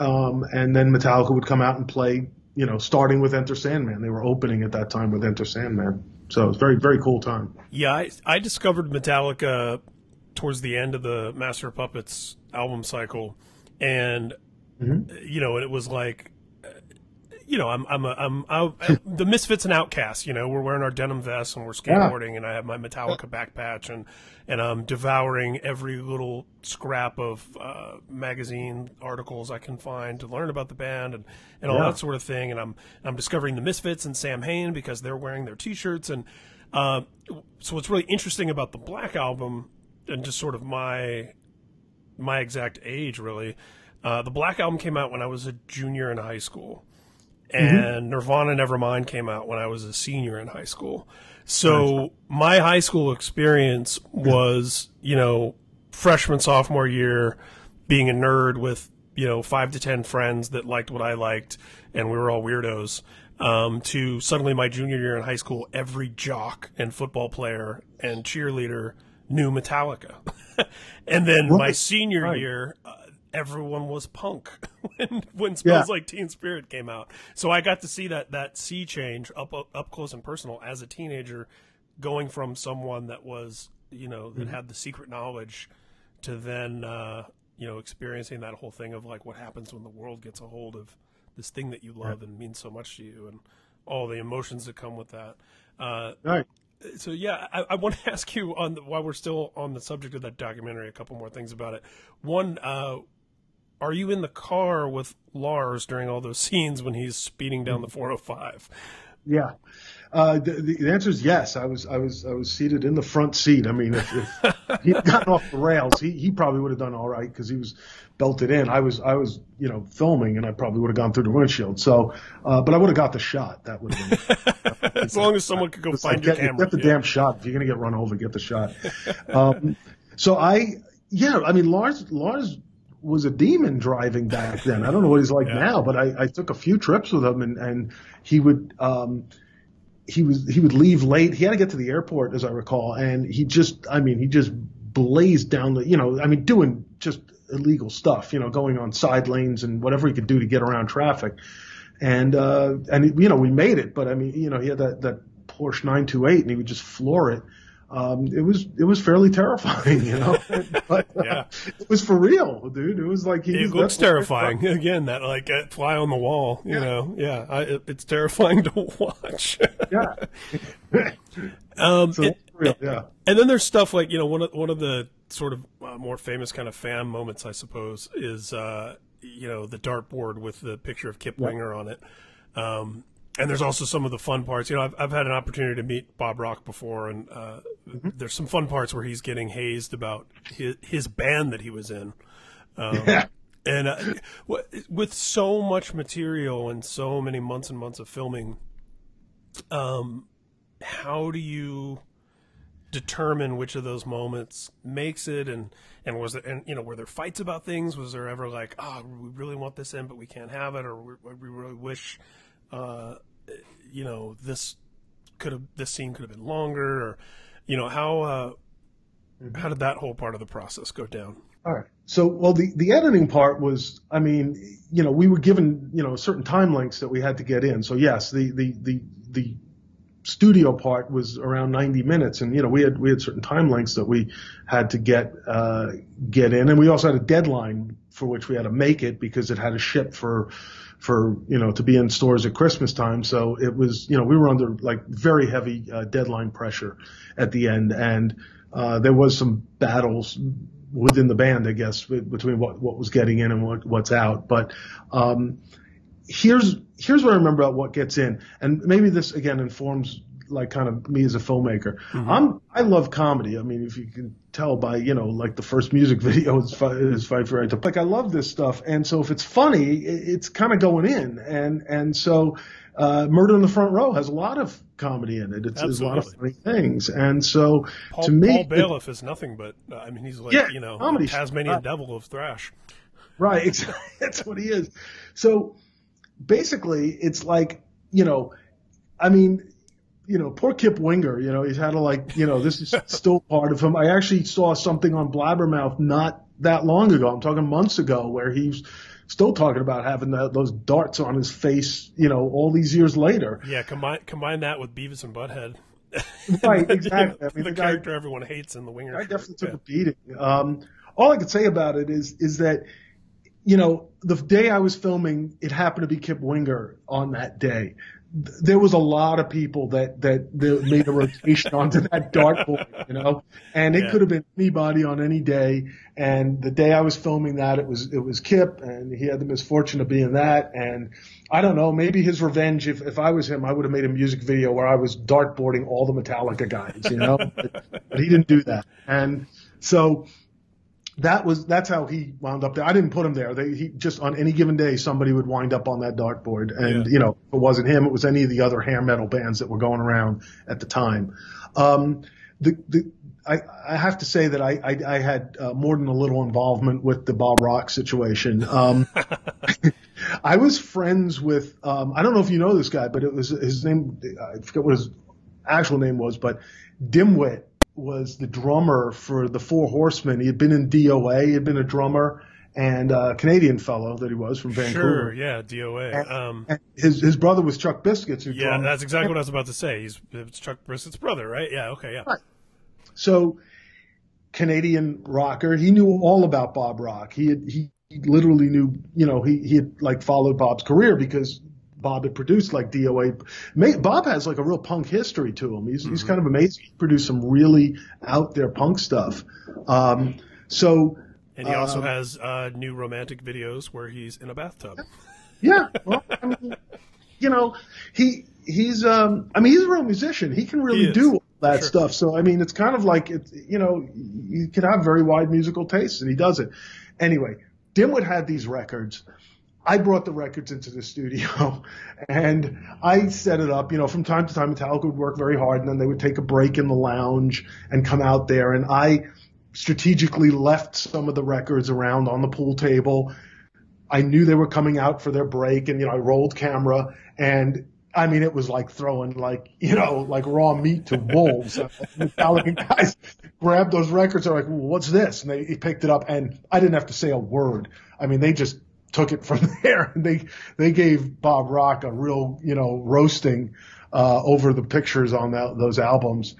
Um, and then Metallica would come out and play, you know, starting with Enter Sandman. They were opening at that time with Enter Sandman. So it it's very very cool time. Yeah, I, I discovered Metallica towards the end of the Master of Puppets album cycle, and mm-hmm. you know, it was like you know, I'm I'm a, I'm, I'm the Misfits and Outcasts. You know, we're wearing our denim vests and we're skateboarding, yeah. and I have my Metallica back patch, and and I'm devouring every little scrap of uh, magazine articles I can find to learn about the band and, and all yeah. that sort of thing. And I'm I'm discovering the Misfits and Samhain because they're wearing their T-shirts, and uh, so what's really interesting about the Black album and just sort of my my exact age really. Uh, the Black album came out when I was a junior in high school. And mm-hmm. Nirvana Nevermind came out when I was a senior in high school. So nice. my high school experience was, you know, freshman sophomore year being a nerd with, you know, 5 to 10 friends that liked what I liked and we were all weirdos. Um, to suddenly my junior year in high school, every jock and football player and cheerleader knew Metallica. and then my senior right. year, uh, everyone was punk when when Smells yeah. Like Teen Spirit came out. So I got to see that that sea change up up close and personal as a teenager, going from someone that was you know that mm-hmm. had the secret knowledge to then uh, you know experiencing that whole thing of like what happens when the world gets a hold of this thing that you love yeah. and means so much to you and all the emotions that come with that. Uh, right so yeah, I, I, want to ask you on the, while we're still on the subject of that documentary, a couple more things about it. One, uh, are you in the car with Lars during all those scenes when he's speeding down the 405? Yeah. Uh, the, the, answer is yes. I was I was I was seated in the front seat. I mean, if, if he'd gotten off the rails, he, he probably would have done all right because he was belted in. I was I was you know filming, and I probably would have gone through the windshield. So, uh, but I would have got the shot. That would have been as long as someone could go find like, your get, camera. Get the yeah. damn shot. If you're gonna get run over, get the shot. um, so I yeah, I mean Lars Lars was a demon driving back then. I don't know what he's like yeah. now, but I, I took a few trips with him, and and he would. Um, he was he would leave late. He had to get to the airport, as I recall, and he just I mean he just blazed down the you know I mean doing just illegal stuff, you know, going on side lanes and whatever he could do to get around traffic. And uh, and you know we made it, but I mean you know he had that that Porsche 928 and he would just floor it. Um, it was it was fairly terrifying, you know. but, uh, yeah, it was for real, dude. It was like he it looks terrifying. Again, that like uh, fly on the wall, you Yeah. know. Yeah, I, it, it's terrifying to watch. yeah. um, so and, real, yeah. and then there's stuff like you know one of one of the sort of uh, more famous kind of fan moments, I suppose, is uh, you know the dartboard with the picture of Kip Yeah. Winger on it. Um, and there's also some of the fun parts. You know, I've, I've had an opportunity to meet Bob Rock before, and uh, there's some fun parts where he's getting hazed about his, his band that he was in. Um, Yeah. And uh, with so much material and so many months and months of filming, um, how do you determine which of those moments makes it? And and was there and you know were there fights about things? Was there ever like, oh, we really want this in, but we can't have it, or we, we really wish, uh, you know, this could have this scene could have been longer, or you know how uh, how did that whole part of the process go down? All right. So, well, the, the editing part was, I mean, you know, we were given, you know, certain time lengths that we had to get in. So yes, the, the, the, the studio part was around 90 minutes and, you know, we had, we had certain time lengths that we had to get, uh, get in. And we also had a deadline for which we had to make it because it had to ship for, for, you know, to be in stores at Christmas time. So it was, you know, we were under like very heavy uh, deadline pressure at the end. And, uh, there was some battles within the band, I guess, between what, what was getting in and what, what's out. But, um, here's, here's what I remember about what gets in. And maybe this again informs like kind of me as a filmmaker. I'm, I love comedy. I mean, if you can tell by, you know, like the first music video is, fi- is Fight for Right to Like I love this stuff. And so if it's funny, it's kind of going in. And, and so, uh, Murder in the Front Row has a lot of comedy in it. It's, there's a lot of funny things. And so Paul, to me, Paul Baloff is nothing but I mean he's like Yeah, you know comedy. Tasmanian Uh, devil of thrash. Right, exactly. That's what he is. So basically, it's like, you know, I mean, you know, poor Kip Winger, you know, he's had to like, you know, this is still part of him. I actually saw something on Blabbermouth not that long ago. I'm talking months ago where he's still talking about having that, those darts on his face, you know, all these years later. Yeah, combine combine that with Beavis and Butthead. Right, You know, exactly. I mean, the, the guy- character everyone hates in the Winger. I definitely took Yeah. a beating. Um, all I could say about it is is that you know the day I was filming, it happened to be Kip Winger on that day. Th- There was a lot of people that that, that made a rotation onto that dartboard, you know, and it Yeah. could have been anybody on any day. And the day I was filming that, it was it was Kip, and he had the misfortune of being that. And I don't know, maybe his revenge. If if I was him, I would have made a music video where I was dartboarding all the Metallica guys, you know. but, but he didn't do that, and so that was that's how he wound up there. I didn't put him there. They he just on any given day somebody would wind up on that dartboard, and Yeah. you know if it wasn't him, it was any of the other hair metal bands that were going around at the time. Um, the the I, I have to say that I I, I had uh, more than a little involvement with the Bob Rock situation. Um, I was friends with um, I don't know if you know this guy, but it was his name. I forget what his actual name was, but Dimwit was the drummer for the Four Horsemen. He had been in DOA. He had been a drummer and a Canadian fellow that he was from Vancouver. Sure, Vancouver. yeah, DOA. Um, And his his brother was Chuck Biscuits, who yeah, drummed that's exactly what I was about to say. He's it's Chuck Biscuits' brother, right? Yeah, okay, yeah. Right. So Canadian rocker, he knew all about Bob Rock. He had, he, he literally knew, you know, he, he had like followed Bob's career because Bob had produced like DOA. Bob has like a real punk history to him. He's, he's kind of amazing. He produced some really out there punk stuff. Um, so And he also um, has uh, new romantic videos where he's in a bathtub. Yeah, well, I mean, you know, he he's um, I mean, he's a real musician. He can really he do that sure. stuff. So I mean, it's kind of like it. You know, you can have very wide musical tastes, and he does it. Anyway, Dimwit had these records. I brought the records into the studio and I set it up. You know, from time to time, Metallica would work very hard and then they would take a break in the lounge and come out there. And I strategically left some of the records around on the pool table. I knew they were coming out for their break and, you know, I rolled camera and I mean, it was like throwing like, you know, like raw meat to wolves. Metallica guys grabbed those records. They're like, well, what's this? And they picked it up and I didn't have to say a word. I mean, they just took it from there and they, they gave Bob Rock a real, you know, roasting, uh, over the pictures on that, those albums.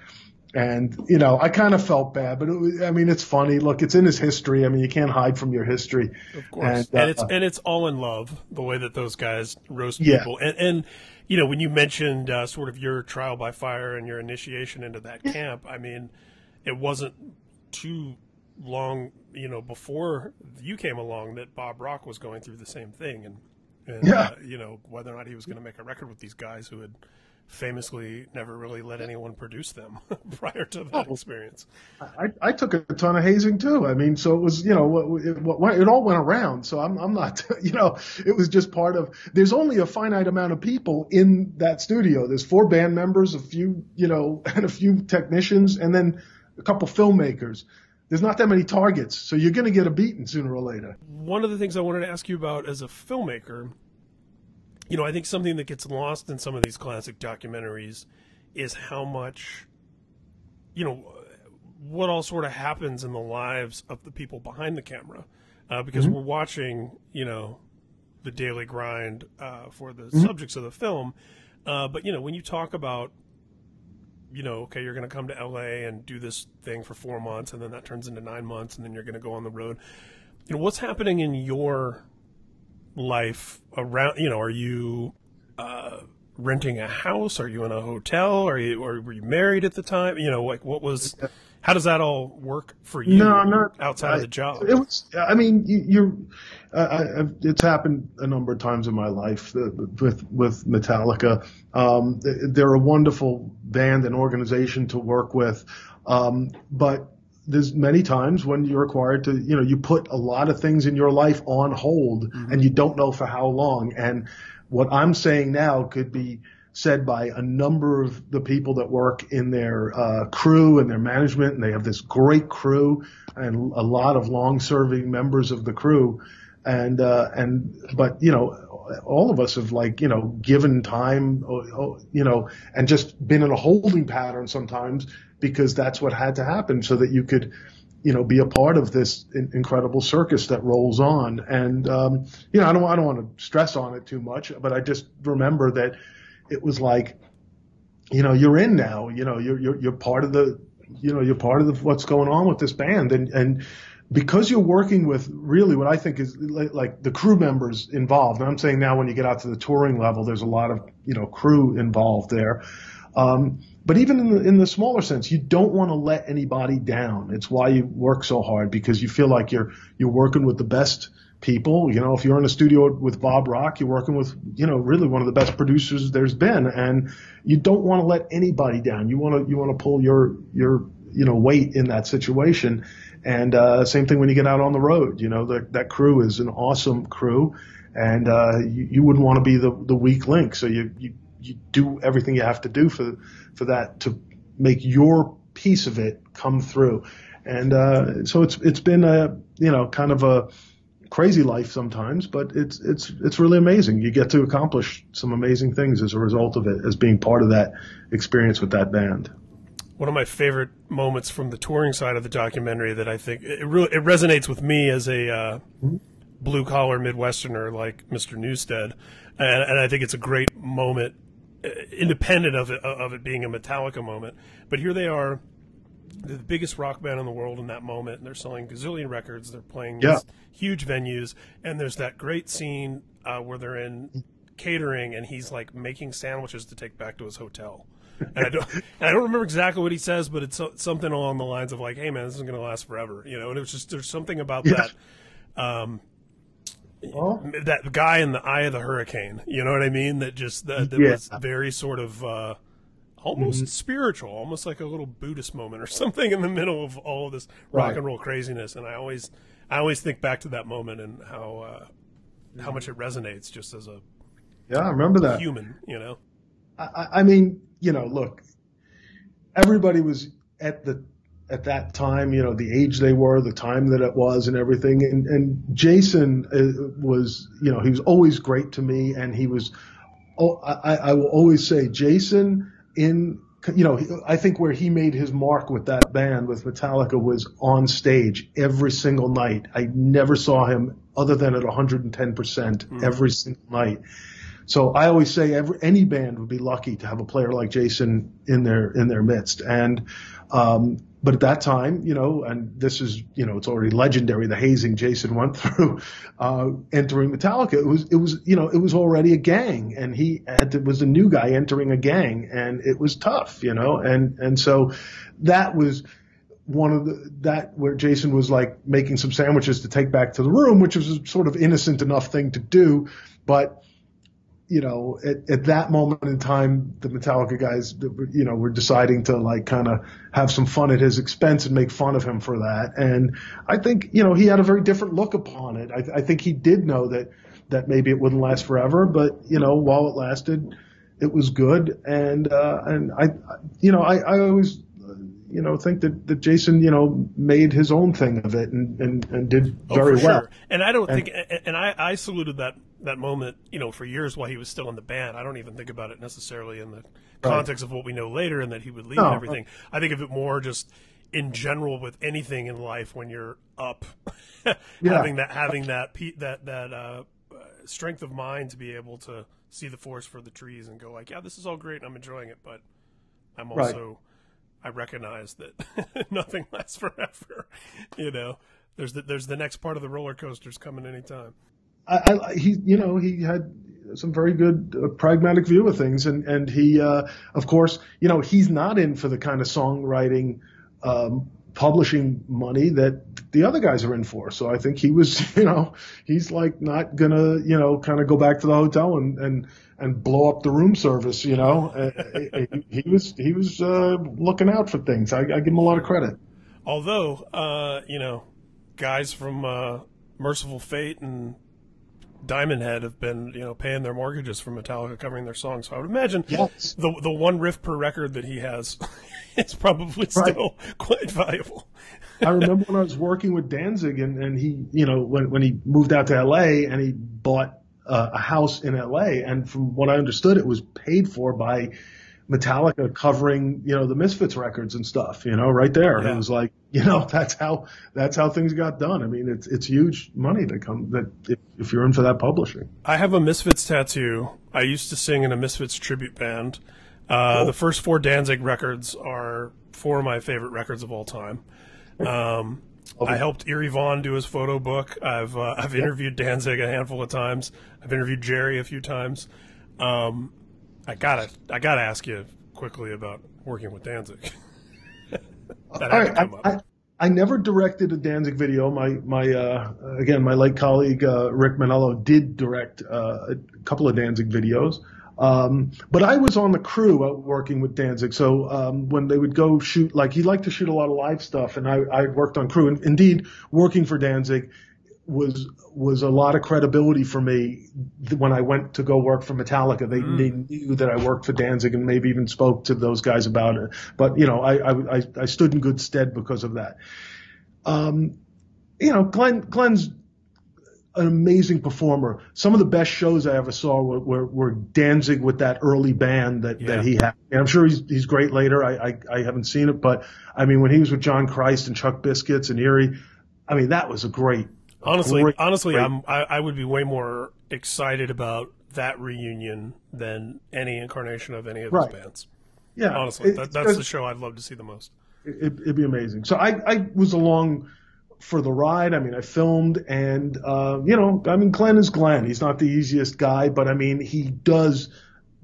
And, you know, I kind of felt bad, but it was, I mean, it's funny. Look, it's in his history. I mean, you can't hide from your history. Of course. And, uh, and it's, and it's all in love, the way that those guys roast yeah. people. And, and, you know, when you mentioned uh, sort of your trial by fire and your initiation into that camp, I mean, it wasn't too long, you know, before you came along that Bob Rock was going through the same thing, and, and yeah. uh, you know, whether or not he was going to make a record with these guys who had famously never really let anyone produce them prior to that oh, experience. I, I took a ton of hazing too. I mean, so it was, you know, it, it, it all went around. So I'm, I'm not, you know, it was just part of, there's only a finite amount of people in that studio. There's four band members, a few, you know, and a few technicians, and then a couple filmmakers there's not that many targets, so you're going to get a beating sooner or later. One of the things I wanted to ask you about as a filmmaker you know, I think something that gets lost in some of these classic documentaries is how much, you know, what all sort of happens in the lives of the people behind the camera, uh, because mm-hmm. we're watching, you know, the daily grind uh, for the mm-hmm. subjects of the film. Uh, but you know, when you talk about, you know, okay, you're going to come to LA and do this thing for four months, and then that turns into nine months, and then you're going to go on the road. You know, what's happening in your life around? You know, are you uh, renting a house? Are you in a hotel? Are you or were you married at the time? You know, like what was? How does that all work for you? No, I'm not outside I, of the job. It was. I mean, you. are uh, it's happened a number of times in my life with with Metallica. Um, they're a wonderful band and organization to work with, um, but there's many times when you're required to, you know, you put a lot of things in your life on hold mm-hmm. and you don't know for how long. And what I'm saying now could be said by a number of the people that work in their uh, crew and their management, and they have this great crew and a lot of long-serving members of the crew. And uh, and but you know, all of us have like you know given time, you know, and just been in a holding pattern sometimes because that's what had to happen so that you could, you know, be a part of this incredible circus that rolls on. And, um, you know, I don't, I don't want to stress on it too much, but I just remember that it was like, you know, you're in now, you know, you're, you're, you're part of the, you know, you're part of the, what's going on with this band and, and, because you're working with really what I think is like, like, the crew members involved. And I'm saying now when you get out to the touring level, there's a lot of, you know, crew involved there. Um, but even in the, in the smaller sense, you don't want to let anybody down. It's why you work so hard because you feel like you're, you're working with the best people. You know, if you're in a studio with Bob Rock, you're working with, you know, really one of the best producers there's been and you don't want to let anybody down. You want to, you want to pull your, your, you know, weight in that situation. And, uh, same thing when you get out on the road, you know, that, that crew is an awesome crew and, uh, you, you wouldn't want to be the, the weak link. So you, you, you do everything you have to do for for that to make your piece of it come through. And uh, so it's it's been a you know kind of a crazy life sometimes, but it's it's it's really amazing. You get to accomplish some amazing things as a result of it, as being part of that experience with that band. One of my favorite moments from the touring side of the documentary that I think it really it resonates with me as a uh, mm-hmm. blue collar Midwesterner like Mr. Newstead, and, and I think it's a great moment independent of it of it being a Metallica moment. But here they are, the biggest rock band in the world in that moment, and they're selling gazillion records. They're playing yeah. huge venues, and there's that great scene uh, where they're in catering, and he's like making sandwiches to take back to his hotel. and I don't, and I don't remember exactly what he says, but it's something along the lines of like, "Hey, man, this isn't going to last forever," you know. And it was just there's something about yeah. that, um, well, that guy in the eye of the hurricane. You know what I mean? That just that, that yeah. was very sort of uh, almost mm-hmm. spiritual, almost like a little Buddhist moment or something in the middle of all of this rock right. and roll craziness. And I always, I always think back to that moment and how uh, how much it resonates just as a yeah, I remember that human. You know, I, I mean, you know, look, everybody was at the at that time, you know, the age they were, the time that it was, and everything. And, and Jason uh, was, you know, he was always great to me, and he was. Oh, I, I will always say, Jason in you know, I think where he made his mark with that band with Metallica was on stage every single night. I never saw him other than at 110% mm every single night. So I always say every, any band would be lucky to have a player like Jason in their in their midst. And um, but at that time, you know, and this is, you know, it's already legendary the hazing Jason went through uh, entering Metallica. It was, it was, you know, it was already a gang, and he to, was a new guy entering a gang, and it was tough, you know, and and so that was one of the that where Jason was like making some sandwiches to take back to the room, which was a sort of innocent enough thing to do, but you know, at, at that moment in time, the Metallica guys, you know, were deciding to like kind of have some fun at his expense and make fun of him for that. And I think, you know, he had a very different look upon it. I, I think he did know that, that maybe it wouldn't last forever, but, you know, while it lasted, it was good. And, uh, and I, you know, I, I always, you know, think that, that Jason, you know, made his own thing of it and, and, and did oh, very well. Sure. And I don't and, think, and I, I saluted that, that moment, you know, for years while he was still in the band. I don't even think about it necessarily in the context right. of what we know later and that he would leave no, and everything. I think of it more just in general with anything in life when you're up, yeah. having that, having that, that, that, uh, strength of mind to be able to see the forest for the trees and go like, yeah, this is all great and I'm enjoying it, but I'm also, right I recognize that nothing lasts forever. You know, there's the, there's the next part of the roller coasters coming anytime. I, I, he, you know, he had some very good uh, pragmatic view of things, and and he, uh, of course, you know, he's not in for the kind of songwriting, um, publishing money that the other guys are in for. So I think he was, you know, he's like not gonna, you know, kind of go back to the hotel and and and blow up the room service. You know, uh, he, was he was uh, looking out for things. I, I, give him a lot of credit. Although, uh, you know, guys from uh, Mercyful Fate and Diamond Head have been, you know, paying their mortgages for Metallica covering their songs. So I would imagine yes. the the one riff per record that he has is probably still quite valuable. I remember when I was working with Danzig and, and he, you know, when when he moved out to LA and he bought uh, a house in LA, and from what I understood, it was paid for by Metallica covering, you know, the Misfits records and stuff, you know, right there. Yeah. It was like, you know, that's how that's how things got done. I mean, it's it's huge money to come that if, if you're in for that publishing. I have a Misfits tattoo. I used to sing in a Misfits tribute band. Uh, cool. The first four Danzig records are four of my favorite records of all time. Um, I helped Eerie Von do his photo book. I've uh, I've interviewed Danzig a handful of times. I've interviewed Jerry a few times. Um, I gotta I gotta ask you quickly about working with Danzig. to come I. I, I, never directed a Danzig video. My my uh, again my late colleague uh, Ric Menello did direct uh, a couple of Danzig videos. Um, but I was on the crew working with Danzig, so um, when they would go shoot, like he liked to shoot a lot of live stuff, and I, I worked on crew. And indeed, working for Danzig was was a lot of credibility for me when I went to go work for Metallica. They, mm. they knew that I worked for Danzig and maybe even spoke to those guys about it. But you know, I I, I stood in good stead because of that. Um, you know, Glenn Glenn's an amazing performer. Some of the best shows I ever saw were, were, were Danzig with that early band that, yeah. that he had. And I'm sure he's he's great later. I, I, I haven't seen it, but I mean when he was with John Christ and Chuck Biscuits and Eerie, I mean that was a great. Honestly, great, honestly, great. I'm I, I would be way more excited about that reunion than any incarnation of any of right. those bands. Yeah, honestly, it, that, that's the show I'd love to see the most. It, would be amazing. So I I was along for the ride. I mean, I filmed and, uh, you know, I mean, Glenn is Glenn. He's not the easiest guy, but I mean, he does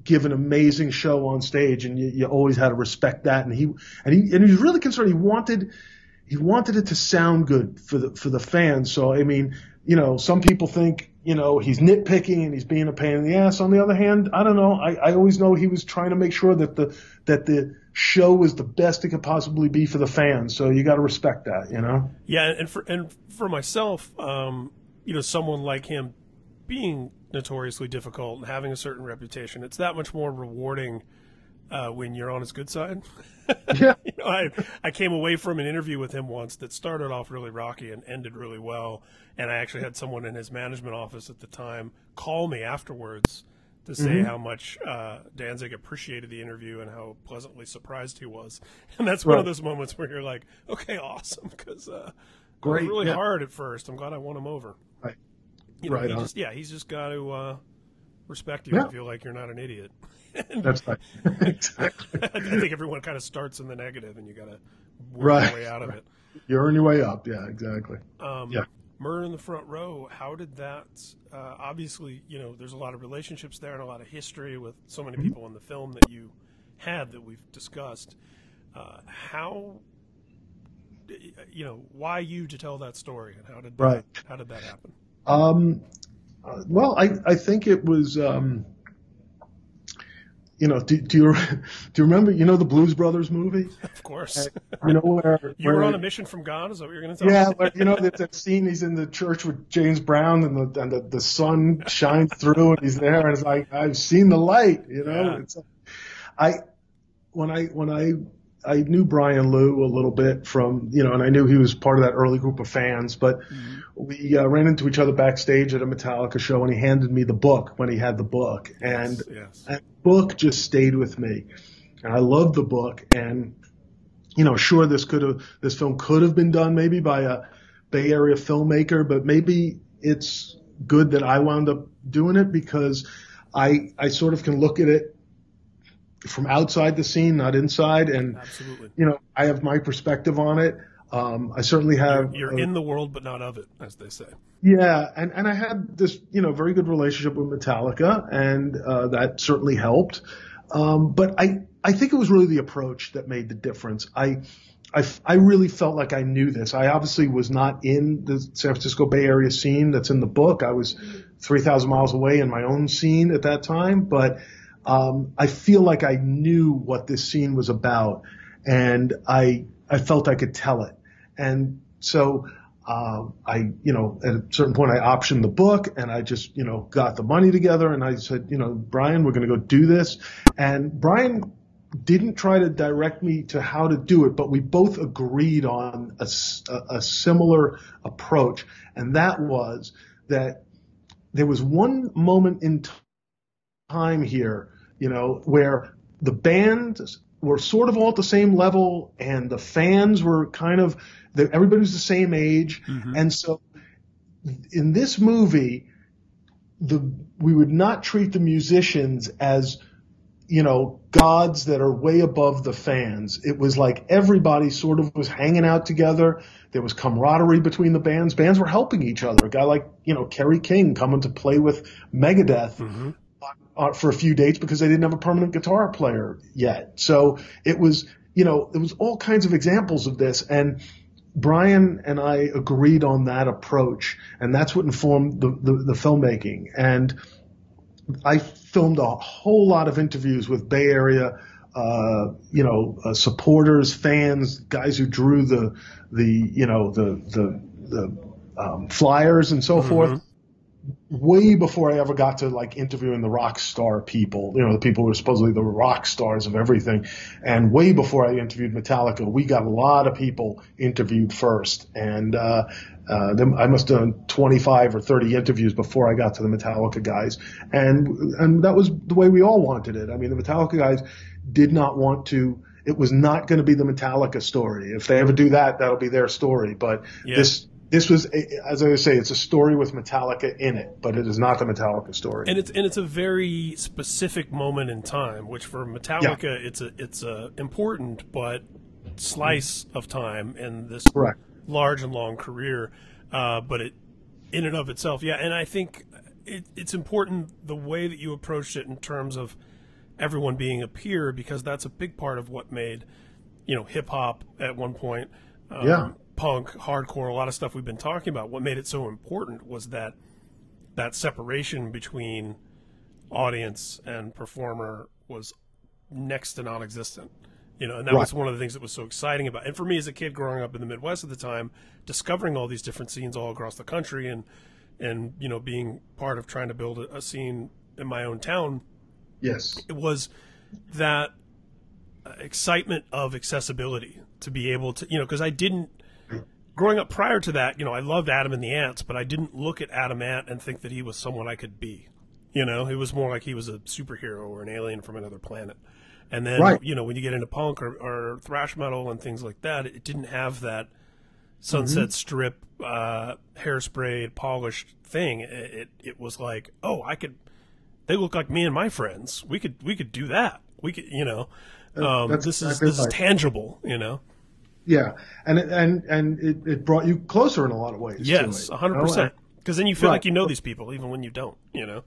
give an amazing show on stage, and you, you always had to respect that. And he and he and he was really concerned. He wanted he wanted it to sound good for the for the fans. So I mean, you know, some people think you know he's nitpicking and he's being a pain in the ass. On the other hand, I don't know. I, I always know he was trying to make sure that the that the show was the best it could possibly be for the fans. So you got to respect that, you know. Yeah, and for and for myself, um, you know, someone like him being notoriously difficult and having a certain reputation, it's that much more rewarding uh, when you're on his good side. Yeah. you know, I I came away from an interview with him once that started off really rocky and ended really well, and I actually had someone in his management office at the time call me afterwards to say Mm-hmm. how much uh, Danzig appreciated the interview and how pleasantly surprised he was. And that's one of those moments where you're like, okay, awesome, because uh, Great, was really yeah. hard at first. I'm glad I won him over. Right. You know, Right he just yeah, he's just got to uh, respect you Yeah. and feel like you're not an idiot. That's right. exactly. I think everyone kind of starts in the negative, and you got to work Right, your way out of it. You earn your way up. Yeah, exactly. Um, Yeah. Murder in the Front Row. How did that? Uh, obviously, you know, there's a lot of relationships there and a lot of history with so Mm-hmm. many people in the film that you had that we've discussed. Uh, how? You know, why you to tell that story, and how did that, Right. how did that happen? Um, well, I, I think it was, um, you know, do, do you do you remember? You know the Blues Brothers movie? Of course, You know where you were on a mission from God. Is that what you're going to tell Yeah, me? but you know that, that scene he's in the church with James Brown and the and the, the sun shines through and he's there and it's like I've seen the light, you know. Yeah. It's I when I when I I knew Brian Lew a little bit from you know, and I knew he was part of that early group of fans, but we uh, ran into each other backstage at a Metallica show and he handed me the book when he had the book and yes. that book just stayed with me. And I loved the book and you know, sure this could have this film could have been done maybe by a Bay Area filmmaker, but maybe it's good that I wound up doing it because I I sort of can look at it from outside the scene, not inside, and Absolutely. you know, I have my perspective on it. Um, I certainly have. You're uh, in the world, but not of it, as they say. yeah, and, and I had this, you know, very good relationship with Metallica, and uh, that certainly helped. Um, but I, I think it was really the approach that made the difference. I, I, I really felt like I knew this. I obviously was not in the San Francisco Bay Area scene that's in the book. I was 3,000 miles away in my own scene at that time, but um, I feel like I knew what this scene was about, and I, I felt I could tell it. And so um, I, you know, at a certain point, I optioned the book and I just, you know, got the money together and I said, you know, Brian, we're going to go do this. And Brian didn't try to direct me to how to do it, but we both agreed on a similar approach. And that was that there was one moment in time here, you know, where the bands were sort of all at the same level and the fans were kind of, everybody was the same age. Mm-hmm. And so in this movie, the, we would not treat the musicians as, you know, gods that are way above the fans. It was like everybody sort of was hanging out together. There was camaraderie between the bands. Bands were helping each other. A guy like, you know, Kerry King coming to play with Megadeth mm-hmm. Uh, for a few dates because they didn't have a permanent guitar player yet. So it was, you know, there was all kinds of examples of this. And Brian and I agreed on that approach, and that's what informed the, the, the filmmaking. And I filmed a whole lot of interviews with Bay Area, uh, you know, uh, supporters, fans, guys who drew the, the, you know, the, the, the um, flyers and so forth. Way before I ever got to like interviewing the rock star people, you know, the people who are supposedly the rock stars of everything. And way before I interviewed Metallica, we got a lot of people interviewed first. And, uh, uh, I must have done 25 or 30 interviews before I got to the Metallica guys. And, and that was the way we all wanted it. I mean, the Metallica guys did not want to, it was not going to be the Metallica story. If they ever do that, that'll be their story. But Yeah. this, this was, as I say, it's a story with Metallica in it, but it is not the Metallica story. and it's and it's a very specific moment in time, which for Metallica it's a it's a important but slice of time in this Correct. large and long career. Uh, but it in and of itself, yeah, and I think it, it's important the way that you approached it in terms of everyone being a peer because that's a big part of what made you know hip hop at one point. Um, Yeah. Punk, hardcore, a lot of stuff we've been talking about. What made it so important was that that separation between audience and performer was next to non-existent. You know, and that Right. was one of the things that was so exciting about. And for me, as a kid growing up in the Midwest at the time, discovering all these different scenes all across the country, and and you know, being part of trying to build a, a scene in my own town, Yes. it was that uh, excitement of accessibility to be able to, you know, because I didn't. Growing up prior to that, you know, I loved Adam and the Ants, but I didn't look at Adam Ant and think that he was someone I could be. You know, it was more like he was a superhero or an alien from another planet. And then, Right. you know, when you get into punk or, or thrash metal and things like that, it didn't have that Sunset Strip, uh, hairsprayed, polished thing. It, it it was like, oh, I could. They look like me and my friends. We could we could do that. We could, you know. Um, this is this is tangible, you know. Yeah, and it- and and it, it brought you closer in a lot of ways. Yes, one hundred percent. Because then you feel Right. like you know these people, even when you don't. You know.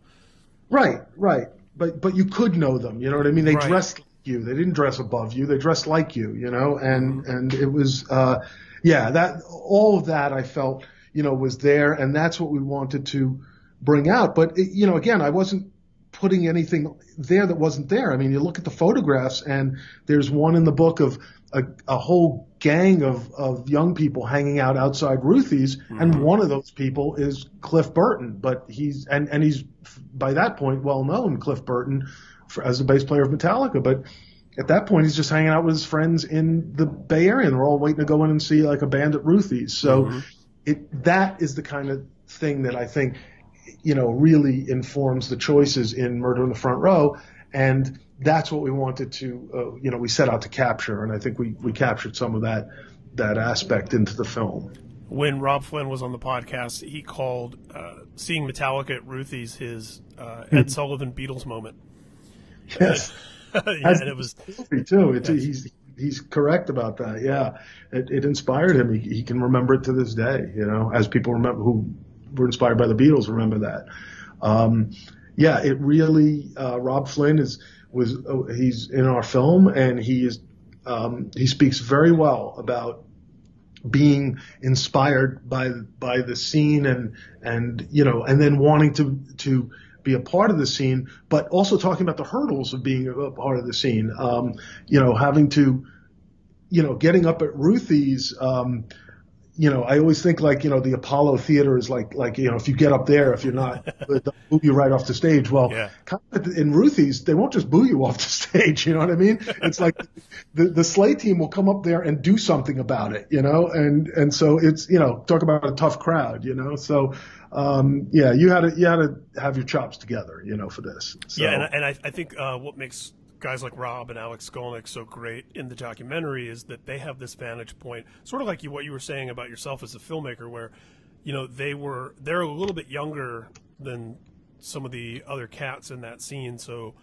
Right, right. But but you could know them. You know what I mean? They Right. dressed like you. They didn't dress above you. They dressed like you. You know, and Mm-hmm. and it was uh, yeah. That all of that I felt you know was there, and that's what we wanted to bring out. But it, you know, again, I wasn't putting anything there that wasn't there. I mean, you look at the photographs, and there's one in the book of a, a whole gang of, of young people hanging out outside Ruthie's, and mm-hmm. one of those people is Cliff Burton. But he's and and he's by that point well known, Cliff Burton, for, as the bass player of Metallica. But at that point, he's just hanging out with his friends in the Bay Area, and they're all waiting to go in and see like a band at Ruthie's. So mm-hmm. it that is the kind of thing that I think you know really informs the choices in Murder in the Front Row, and that's what we wanted to uh, you know we set out to capture, and I think we we captured some of that that aspect into the film. When Robb Flynn was on the podcast, he called uh, seeing Metallica at Ruthie's his uh, Ed Sullivan Beatles moment. Yes, yeah, and it was too. He's he's correct about that. Yeah, it, it inspired him. He, he can remember it to this day. You know, as people remember who were inspired by the Beatles remember that. Um, yeah, it really. Uh, Robb Flynn is was uh, he's in our film and he is um, he speaks very well about being inspired by by the scene and and you know and then wanting to to be a part of the scene, but also talking about the hurdles of being a part of the scene. Um, you know, having to, you know, getting up at Ruthie's. Um, you know, I always think like, you know, the Apollo Theater is like, like, you know, if you get up there, if you're not, they'll boo you right off the stage. Well, Yeah. kind of in Ruthie's, they won't just boo you off the stage. You know what I mean? It's like the, the Slay team will come up there and do something about it, you know? And, and so it's, you know, talk about a tough crowd, you know? So, um, yeah, you had to, you had to have your chops together, you know, for this. So, Yeah, and, I- and I, I think uh, what makes guys like Robb and Alex Skolnick so great in the documentary is that they have this vantage point, sort of like you, what you were saying about yourself as a filmmaker, where you know they were they're a little bit younger than some of the other cats in that scene, so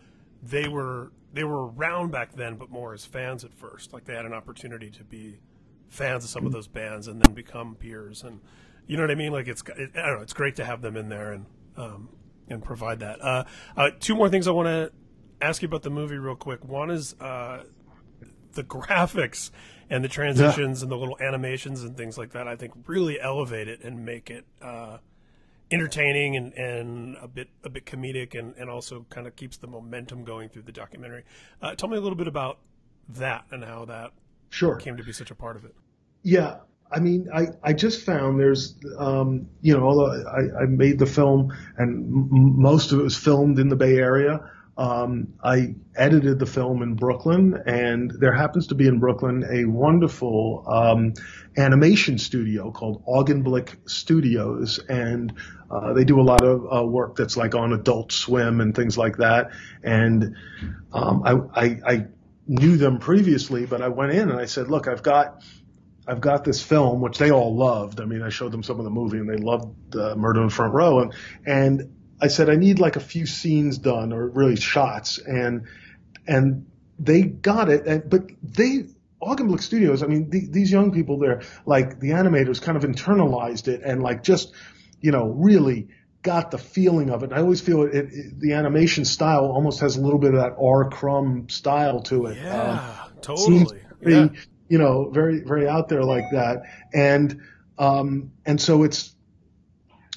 they were they were around back then, but more as fans at first. Like they had an opportunity to be fans of some of those bands and then become peers, and you know what I mean. Like it's it, I don't know, it's great to have them in there and um, and provide that. Uh, uh, two more things I want to ask you about the movie real quick. One is uh, the graphics and the transitions and the little animations and things like that. I think really elevate it and make it uh, entertaining and, and a bit a bit comedic and, and also kind of keeps the momentum going through the documentary. Uh, tell me a little bit about that and how that sure. came to be such a part of it. Yeah, I mean, I, I just found there's, um, you know, although I, I made the film and m- most of it was filmed in the Bay Area, um, I edited the film in Brooklyn, and there happens to be in Brooklyn a wonderful um, animation studio called Augenblick Studios, and uh, they do a lot of uh, work that's like on Adult Swim and things like that. And um, I, I, I knew them previously, but I went in and I said, look, I've got I've got this film which they all loved. I mean, I showed them some of the movie and they loved uh, Murder in the Front Row, and and I said I need like a few scenes done or really shots, and and they got it, and but they. Augenblick Studios, I mean, the, these young people there, like the animators kind of internalized it and like just, you know, really got the feeling of it. I always feel it, it, the animation style almost has a little bit of that R. Crumb style to it. Yeah, um, totally. Very, yeah. You know, very very out there like that, and um, and so it's,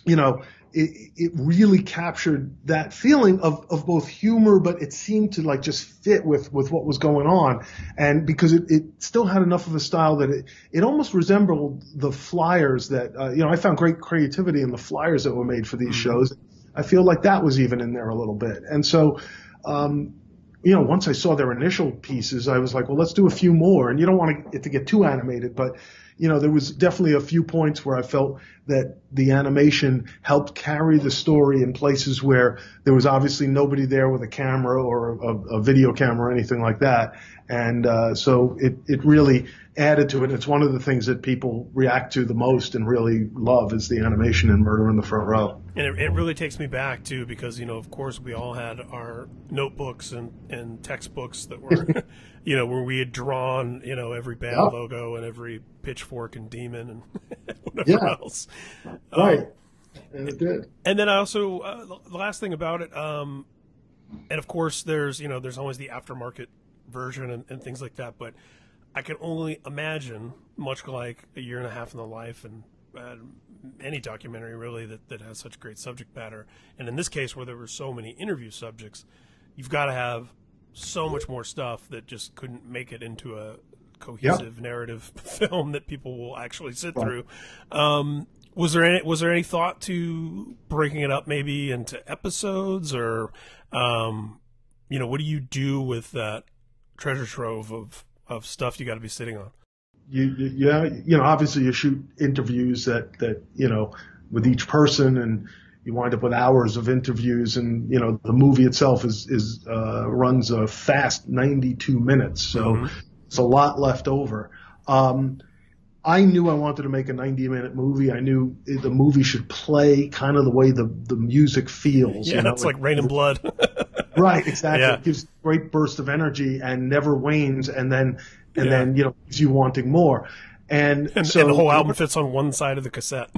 you know, it, it really captured that feeling of, of both humor, but it seemed to like just fit with, with what was going on. And because it, it still had enough of a style that it, it almost resembled the flyers that, uh, you know, I found great creativity in the flyers that were made for these mm-hmm. shows. I feel like that was even in there a little bit. And so, um, you know, once I saw their initial pieces, I was like, well, let's do a few more. And you don't want it to get too animated, but you know, there was definitely a few points where I felt that the animation helped carry the story in places where there was obviously nobody there with a camera or a, a video camera or anything like that. And uh, so it, it really added to it. It's one of the things that people react to the most and really love is the animation in Murder in the Front Row. And it, it really takes me back too, because you know, of course, we all had our notebooks and, and textbooks that were, you know, where we had drawn, you know, every band yeah. logo and every pitchfork and demon and whatever yeah. else. Right. Um, and it did. And then I also uh, the last thing about it, um, and of course, there's you know, there's always the aftermarket version and, and things like that, but I can only imagine, much like a year and a half in the life and uh, any documentary really that, that has such great subject matter, and in this case where there were so many interview subjects, you've got to have so much more stuff that just couldn't make it into a cohesive yep. narrative film that people will actually sit right. through. Um, was there any was there any thought to breaking it up maybe into episodes or um, you know what do you do with that treasure trove of of stuff you got to be sitting on. You, you, yeah, you know, obviously you shoot interviews that, that, you know, with each person and you wind up with hours of interviews and, you know, the movie itself is, is, uh, runs a fast 92 minutes. So mm-hmm. it's a lot left over. Um, I knew I wanted to make a 90 minute movie. I knew the movie should play kind of the way the, the music feels. Yeah, you know, it's like, like Reign in Blood. right, exactly. Yeah. It gives great burst of energy and never wanes, and then and yeah. then you know gives you wanting more. And, and so and the whole album fits on one side of the cassette.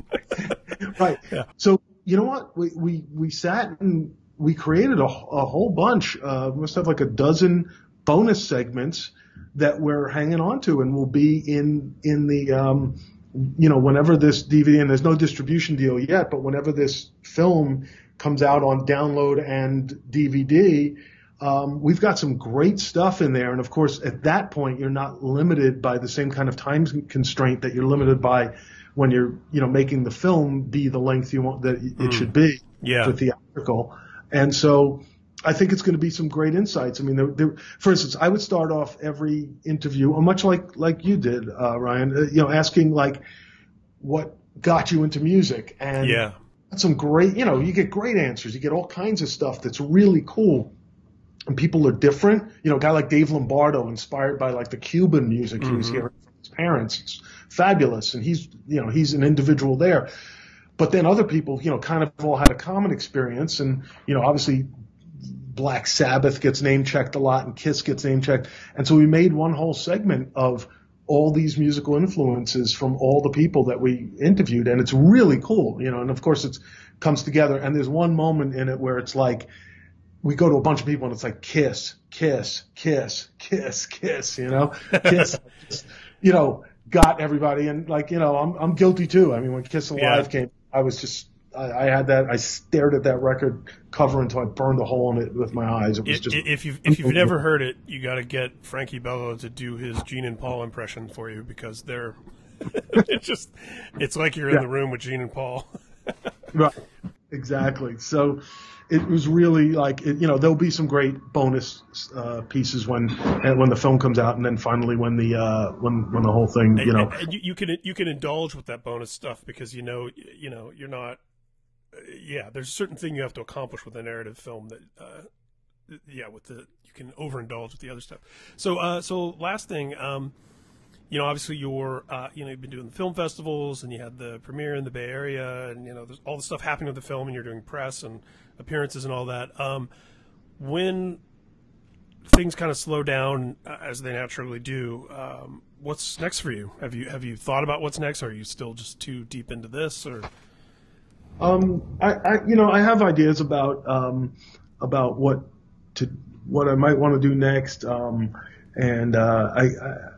right. Yeah. So you know what? We we we sat and we created a, a whole bunch. Uh, must have like a dozen bonus segments that we're hanging on to, and will be in in the um, you know whenever this DVD and there's no distribution deal yet, but whenever this film comes out on download and DVD. Um, we've got some great stuff in there, and of course, at that point, you're not limited by the same kind of time constraint that you're limited by when you're, you know, making the film be the length you want that it mm. should be yeah. for theatrical. And so, I think it's going to be some great insights. I mean, there, there, for instance, I would start off every interview, much like like you did, uh, Ryan. Uh, you know, asking like, what got you into music, and yeah some great, you know, you get great answers. You get all kinds of stuff that's really cool. And people are different. You know, a guy like Dave Lombardo, inspired by like the Cuban music mm-hmm. he was mm-hmm. hearing from his parents. It's fabulous. And he's, you know, he's an individual there. But then other people, you know, kind of all had a common experience. And, you know, obviously Black Sabbath gets name checked a lot and Kiss gets name checked. And so we made one whole segment of all these musical influences from all the people that we interviewed, and it's really cool, you know. And of course, it comes together. And there's one moment in it where it's like we go to a bunch of people, and it's like kiss, kiss, kiss, kiss, kiss, you know, kiss, you know, got everybody, and like you know, I'm I'm guilty too. I mean, when Kiss Alive yeah. came, I was just I, I, had that. I stared at that record cover until I burned a hole in it with my eyes. It was just if you've if you've never heard it, you got to get Frankie Bello to do his Gene and Paul impression for you because they're it's just it's like you're in yeah. the room with Gene and Paul. right, exactly. So it was really like it, you know there'll be some great bonus uh, pieces when when the film comes out, and then finally when the uh, when when the whole thing you know and, and you, you can you can indulge with that bonus stuff because you know you know you're not yeah, there's a certain thing you have to accomplish with a narrative film that, uh, yeah, with the you can overindulge with the other stuff. So, uh, so last thing, um, you know, obviously you're, uh, you know, you've been doing the film festivals and you had the premiere in the Bay Area, and you know, there's all the stuff happening with the film, and you're doing press and appearances and all that. Um, when things kind of slow down uh, as they naturally do, um, what's next for you? Have you have you thought about what's next? Or are you still just too deep into this, or? Um, I, I, you know, I have ideas about um, about what to what I might want to do next. Um, and uh, I,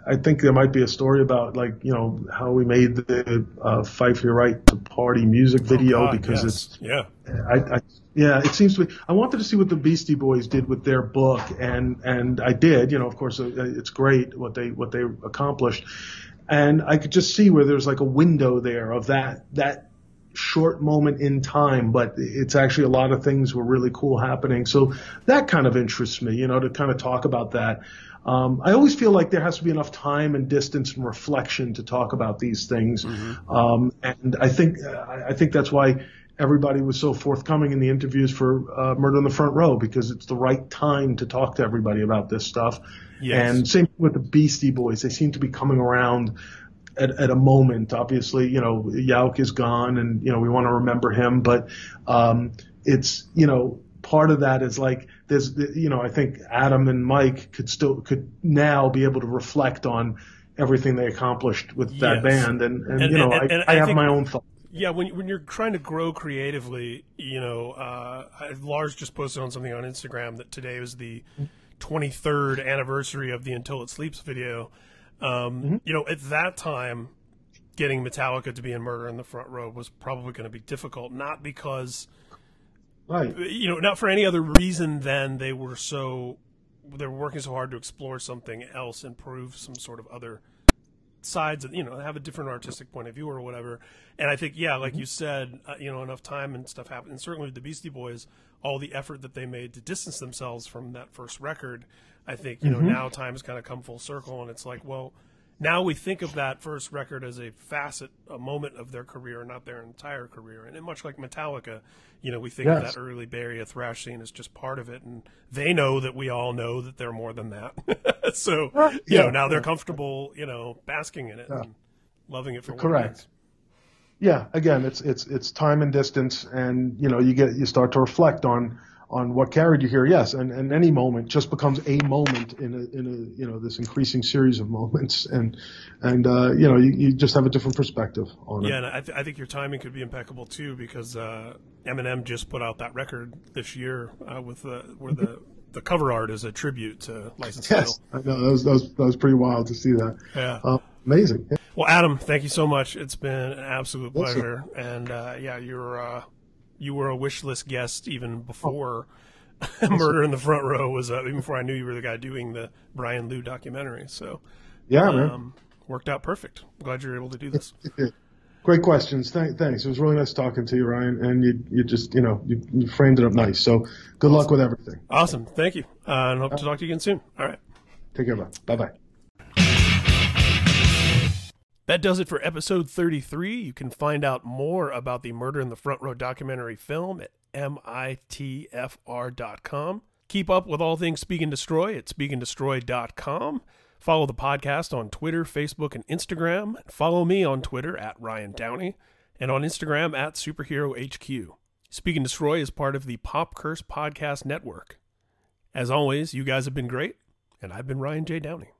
I think there might be a story about like you know how we made the uh, "Fight for Your Right to Party" music oh, video oh God, because yes. it's yeah I, I, yeah it seems to be I wanted to see what the Beastie Boys did with their book and and I did you know of course uh, it's great what they what they accomplished and I could just see where there's like a window there of that that short moment in time, but it's actually a lot of things were really cool happening. So that kind of interests me, you know, to kind of talk about that. Um, I always feel like there has to be enough time and distance and reflection to talk about these things. Mm-hmm. Um, and I think, I think that's why everybody was so forthcoming in the interviews for uh, Murder in the Front Row because it's the right time to talk to everybody about this stuff. Yes. And same with the Beastie Boys. They seem to be coming around at, at a moment. Obviously, you know, Yauch is gone and, you know, we want to remember him, but, um, it's, you know, part of that is like there's you know I think Adam and Mike could still could now be able to reflect on everything they accomplished with that yes. band and, and, and, you know and, I, I, I, have think, my own thoughts. Yeah, when when you're trying to grow creatively, you know, uh, Lars just posted on something on Instagram that today was the 23rd anniversary of the Until It Sleeps video. Um, mm-hmm. You know, at that time, getting Metallica to be in Murder in the Front Row was probably going to be difficult, not because Right. You know, not for any other reason than they were so they were working so hard to explore something else and prove some sort of other sides of you know have a different artistic point of view or whatever and i think yeah like mm-hmm. you said uh, you know enough time and stuff happened and certainly with the beastie boys all the effort that they made to distance themselves from that first record i think you mm-hmm. know now time has kind of come full circle and it's like well now we think of that first record as a facet, a moment of their career, not their entire career. And much like Metallica, you know, we think yes. of that early Bay Area thrash scene as just part of it, and they know that we all know that they're more than that. so, you yeah. know, now they're comfortable, you know, basking in it yeah. and loving it for correct. Yeah, again, it's it's it's time and distance, and you know, you get you start to reflect on on what carried you here, yes, and, and any moment just becomes a moment in a in a you know this increasing series of moments, and and uh, you know you, you just have a different perspective on yeah, it. Yeah, and I, th- I think your timing could be impeccable too because uh, Eminem just put out that record this year uh, with the where the the cover art is a tribute to License Yes, I know that was, that was that was pretty wild to see that. Yeah. Uh, amazing. Well, Adam, thank you so much. It's been an absolute pleasure, and uh, yeah, you're uh, you were a wish list guest even before oh. Murder in the Front Row was uh, even before I knew you were the guy doing the Brian Lew documentary. So yeah, um, man, worked out perfect. Glad you're able to do this. Great questions. Th- thanks. It was really nice talking to you, Ryan. And you, you just, you know, you, you framed it up nice. So good awesome. luck with everything. Awesome. Thank you. Uh, and hope to talk to you again soon. All right. Take care, man. Bye bye. That does it for episode 33. You can find out more about the Murder in the Front Row documentary film at mitfr.com. Keep up with all things Speak and Destroy at speakanddestroy.com. Follow the podcast on Twitter, Facebook, and Instagram. Follow me on Twitter at Ryan Downey and on Instagram at Superhero HQ. Speak and Destroy is part of the Pop Curse Podcast Network. As always, you guys have been great, and I've been Ryan J. Downey.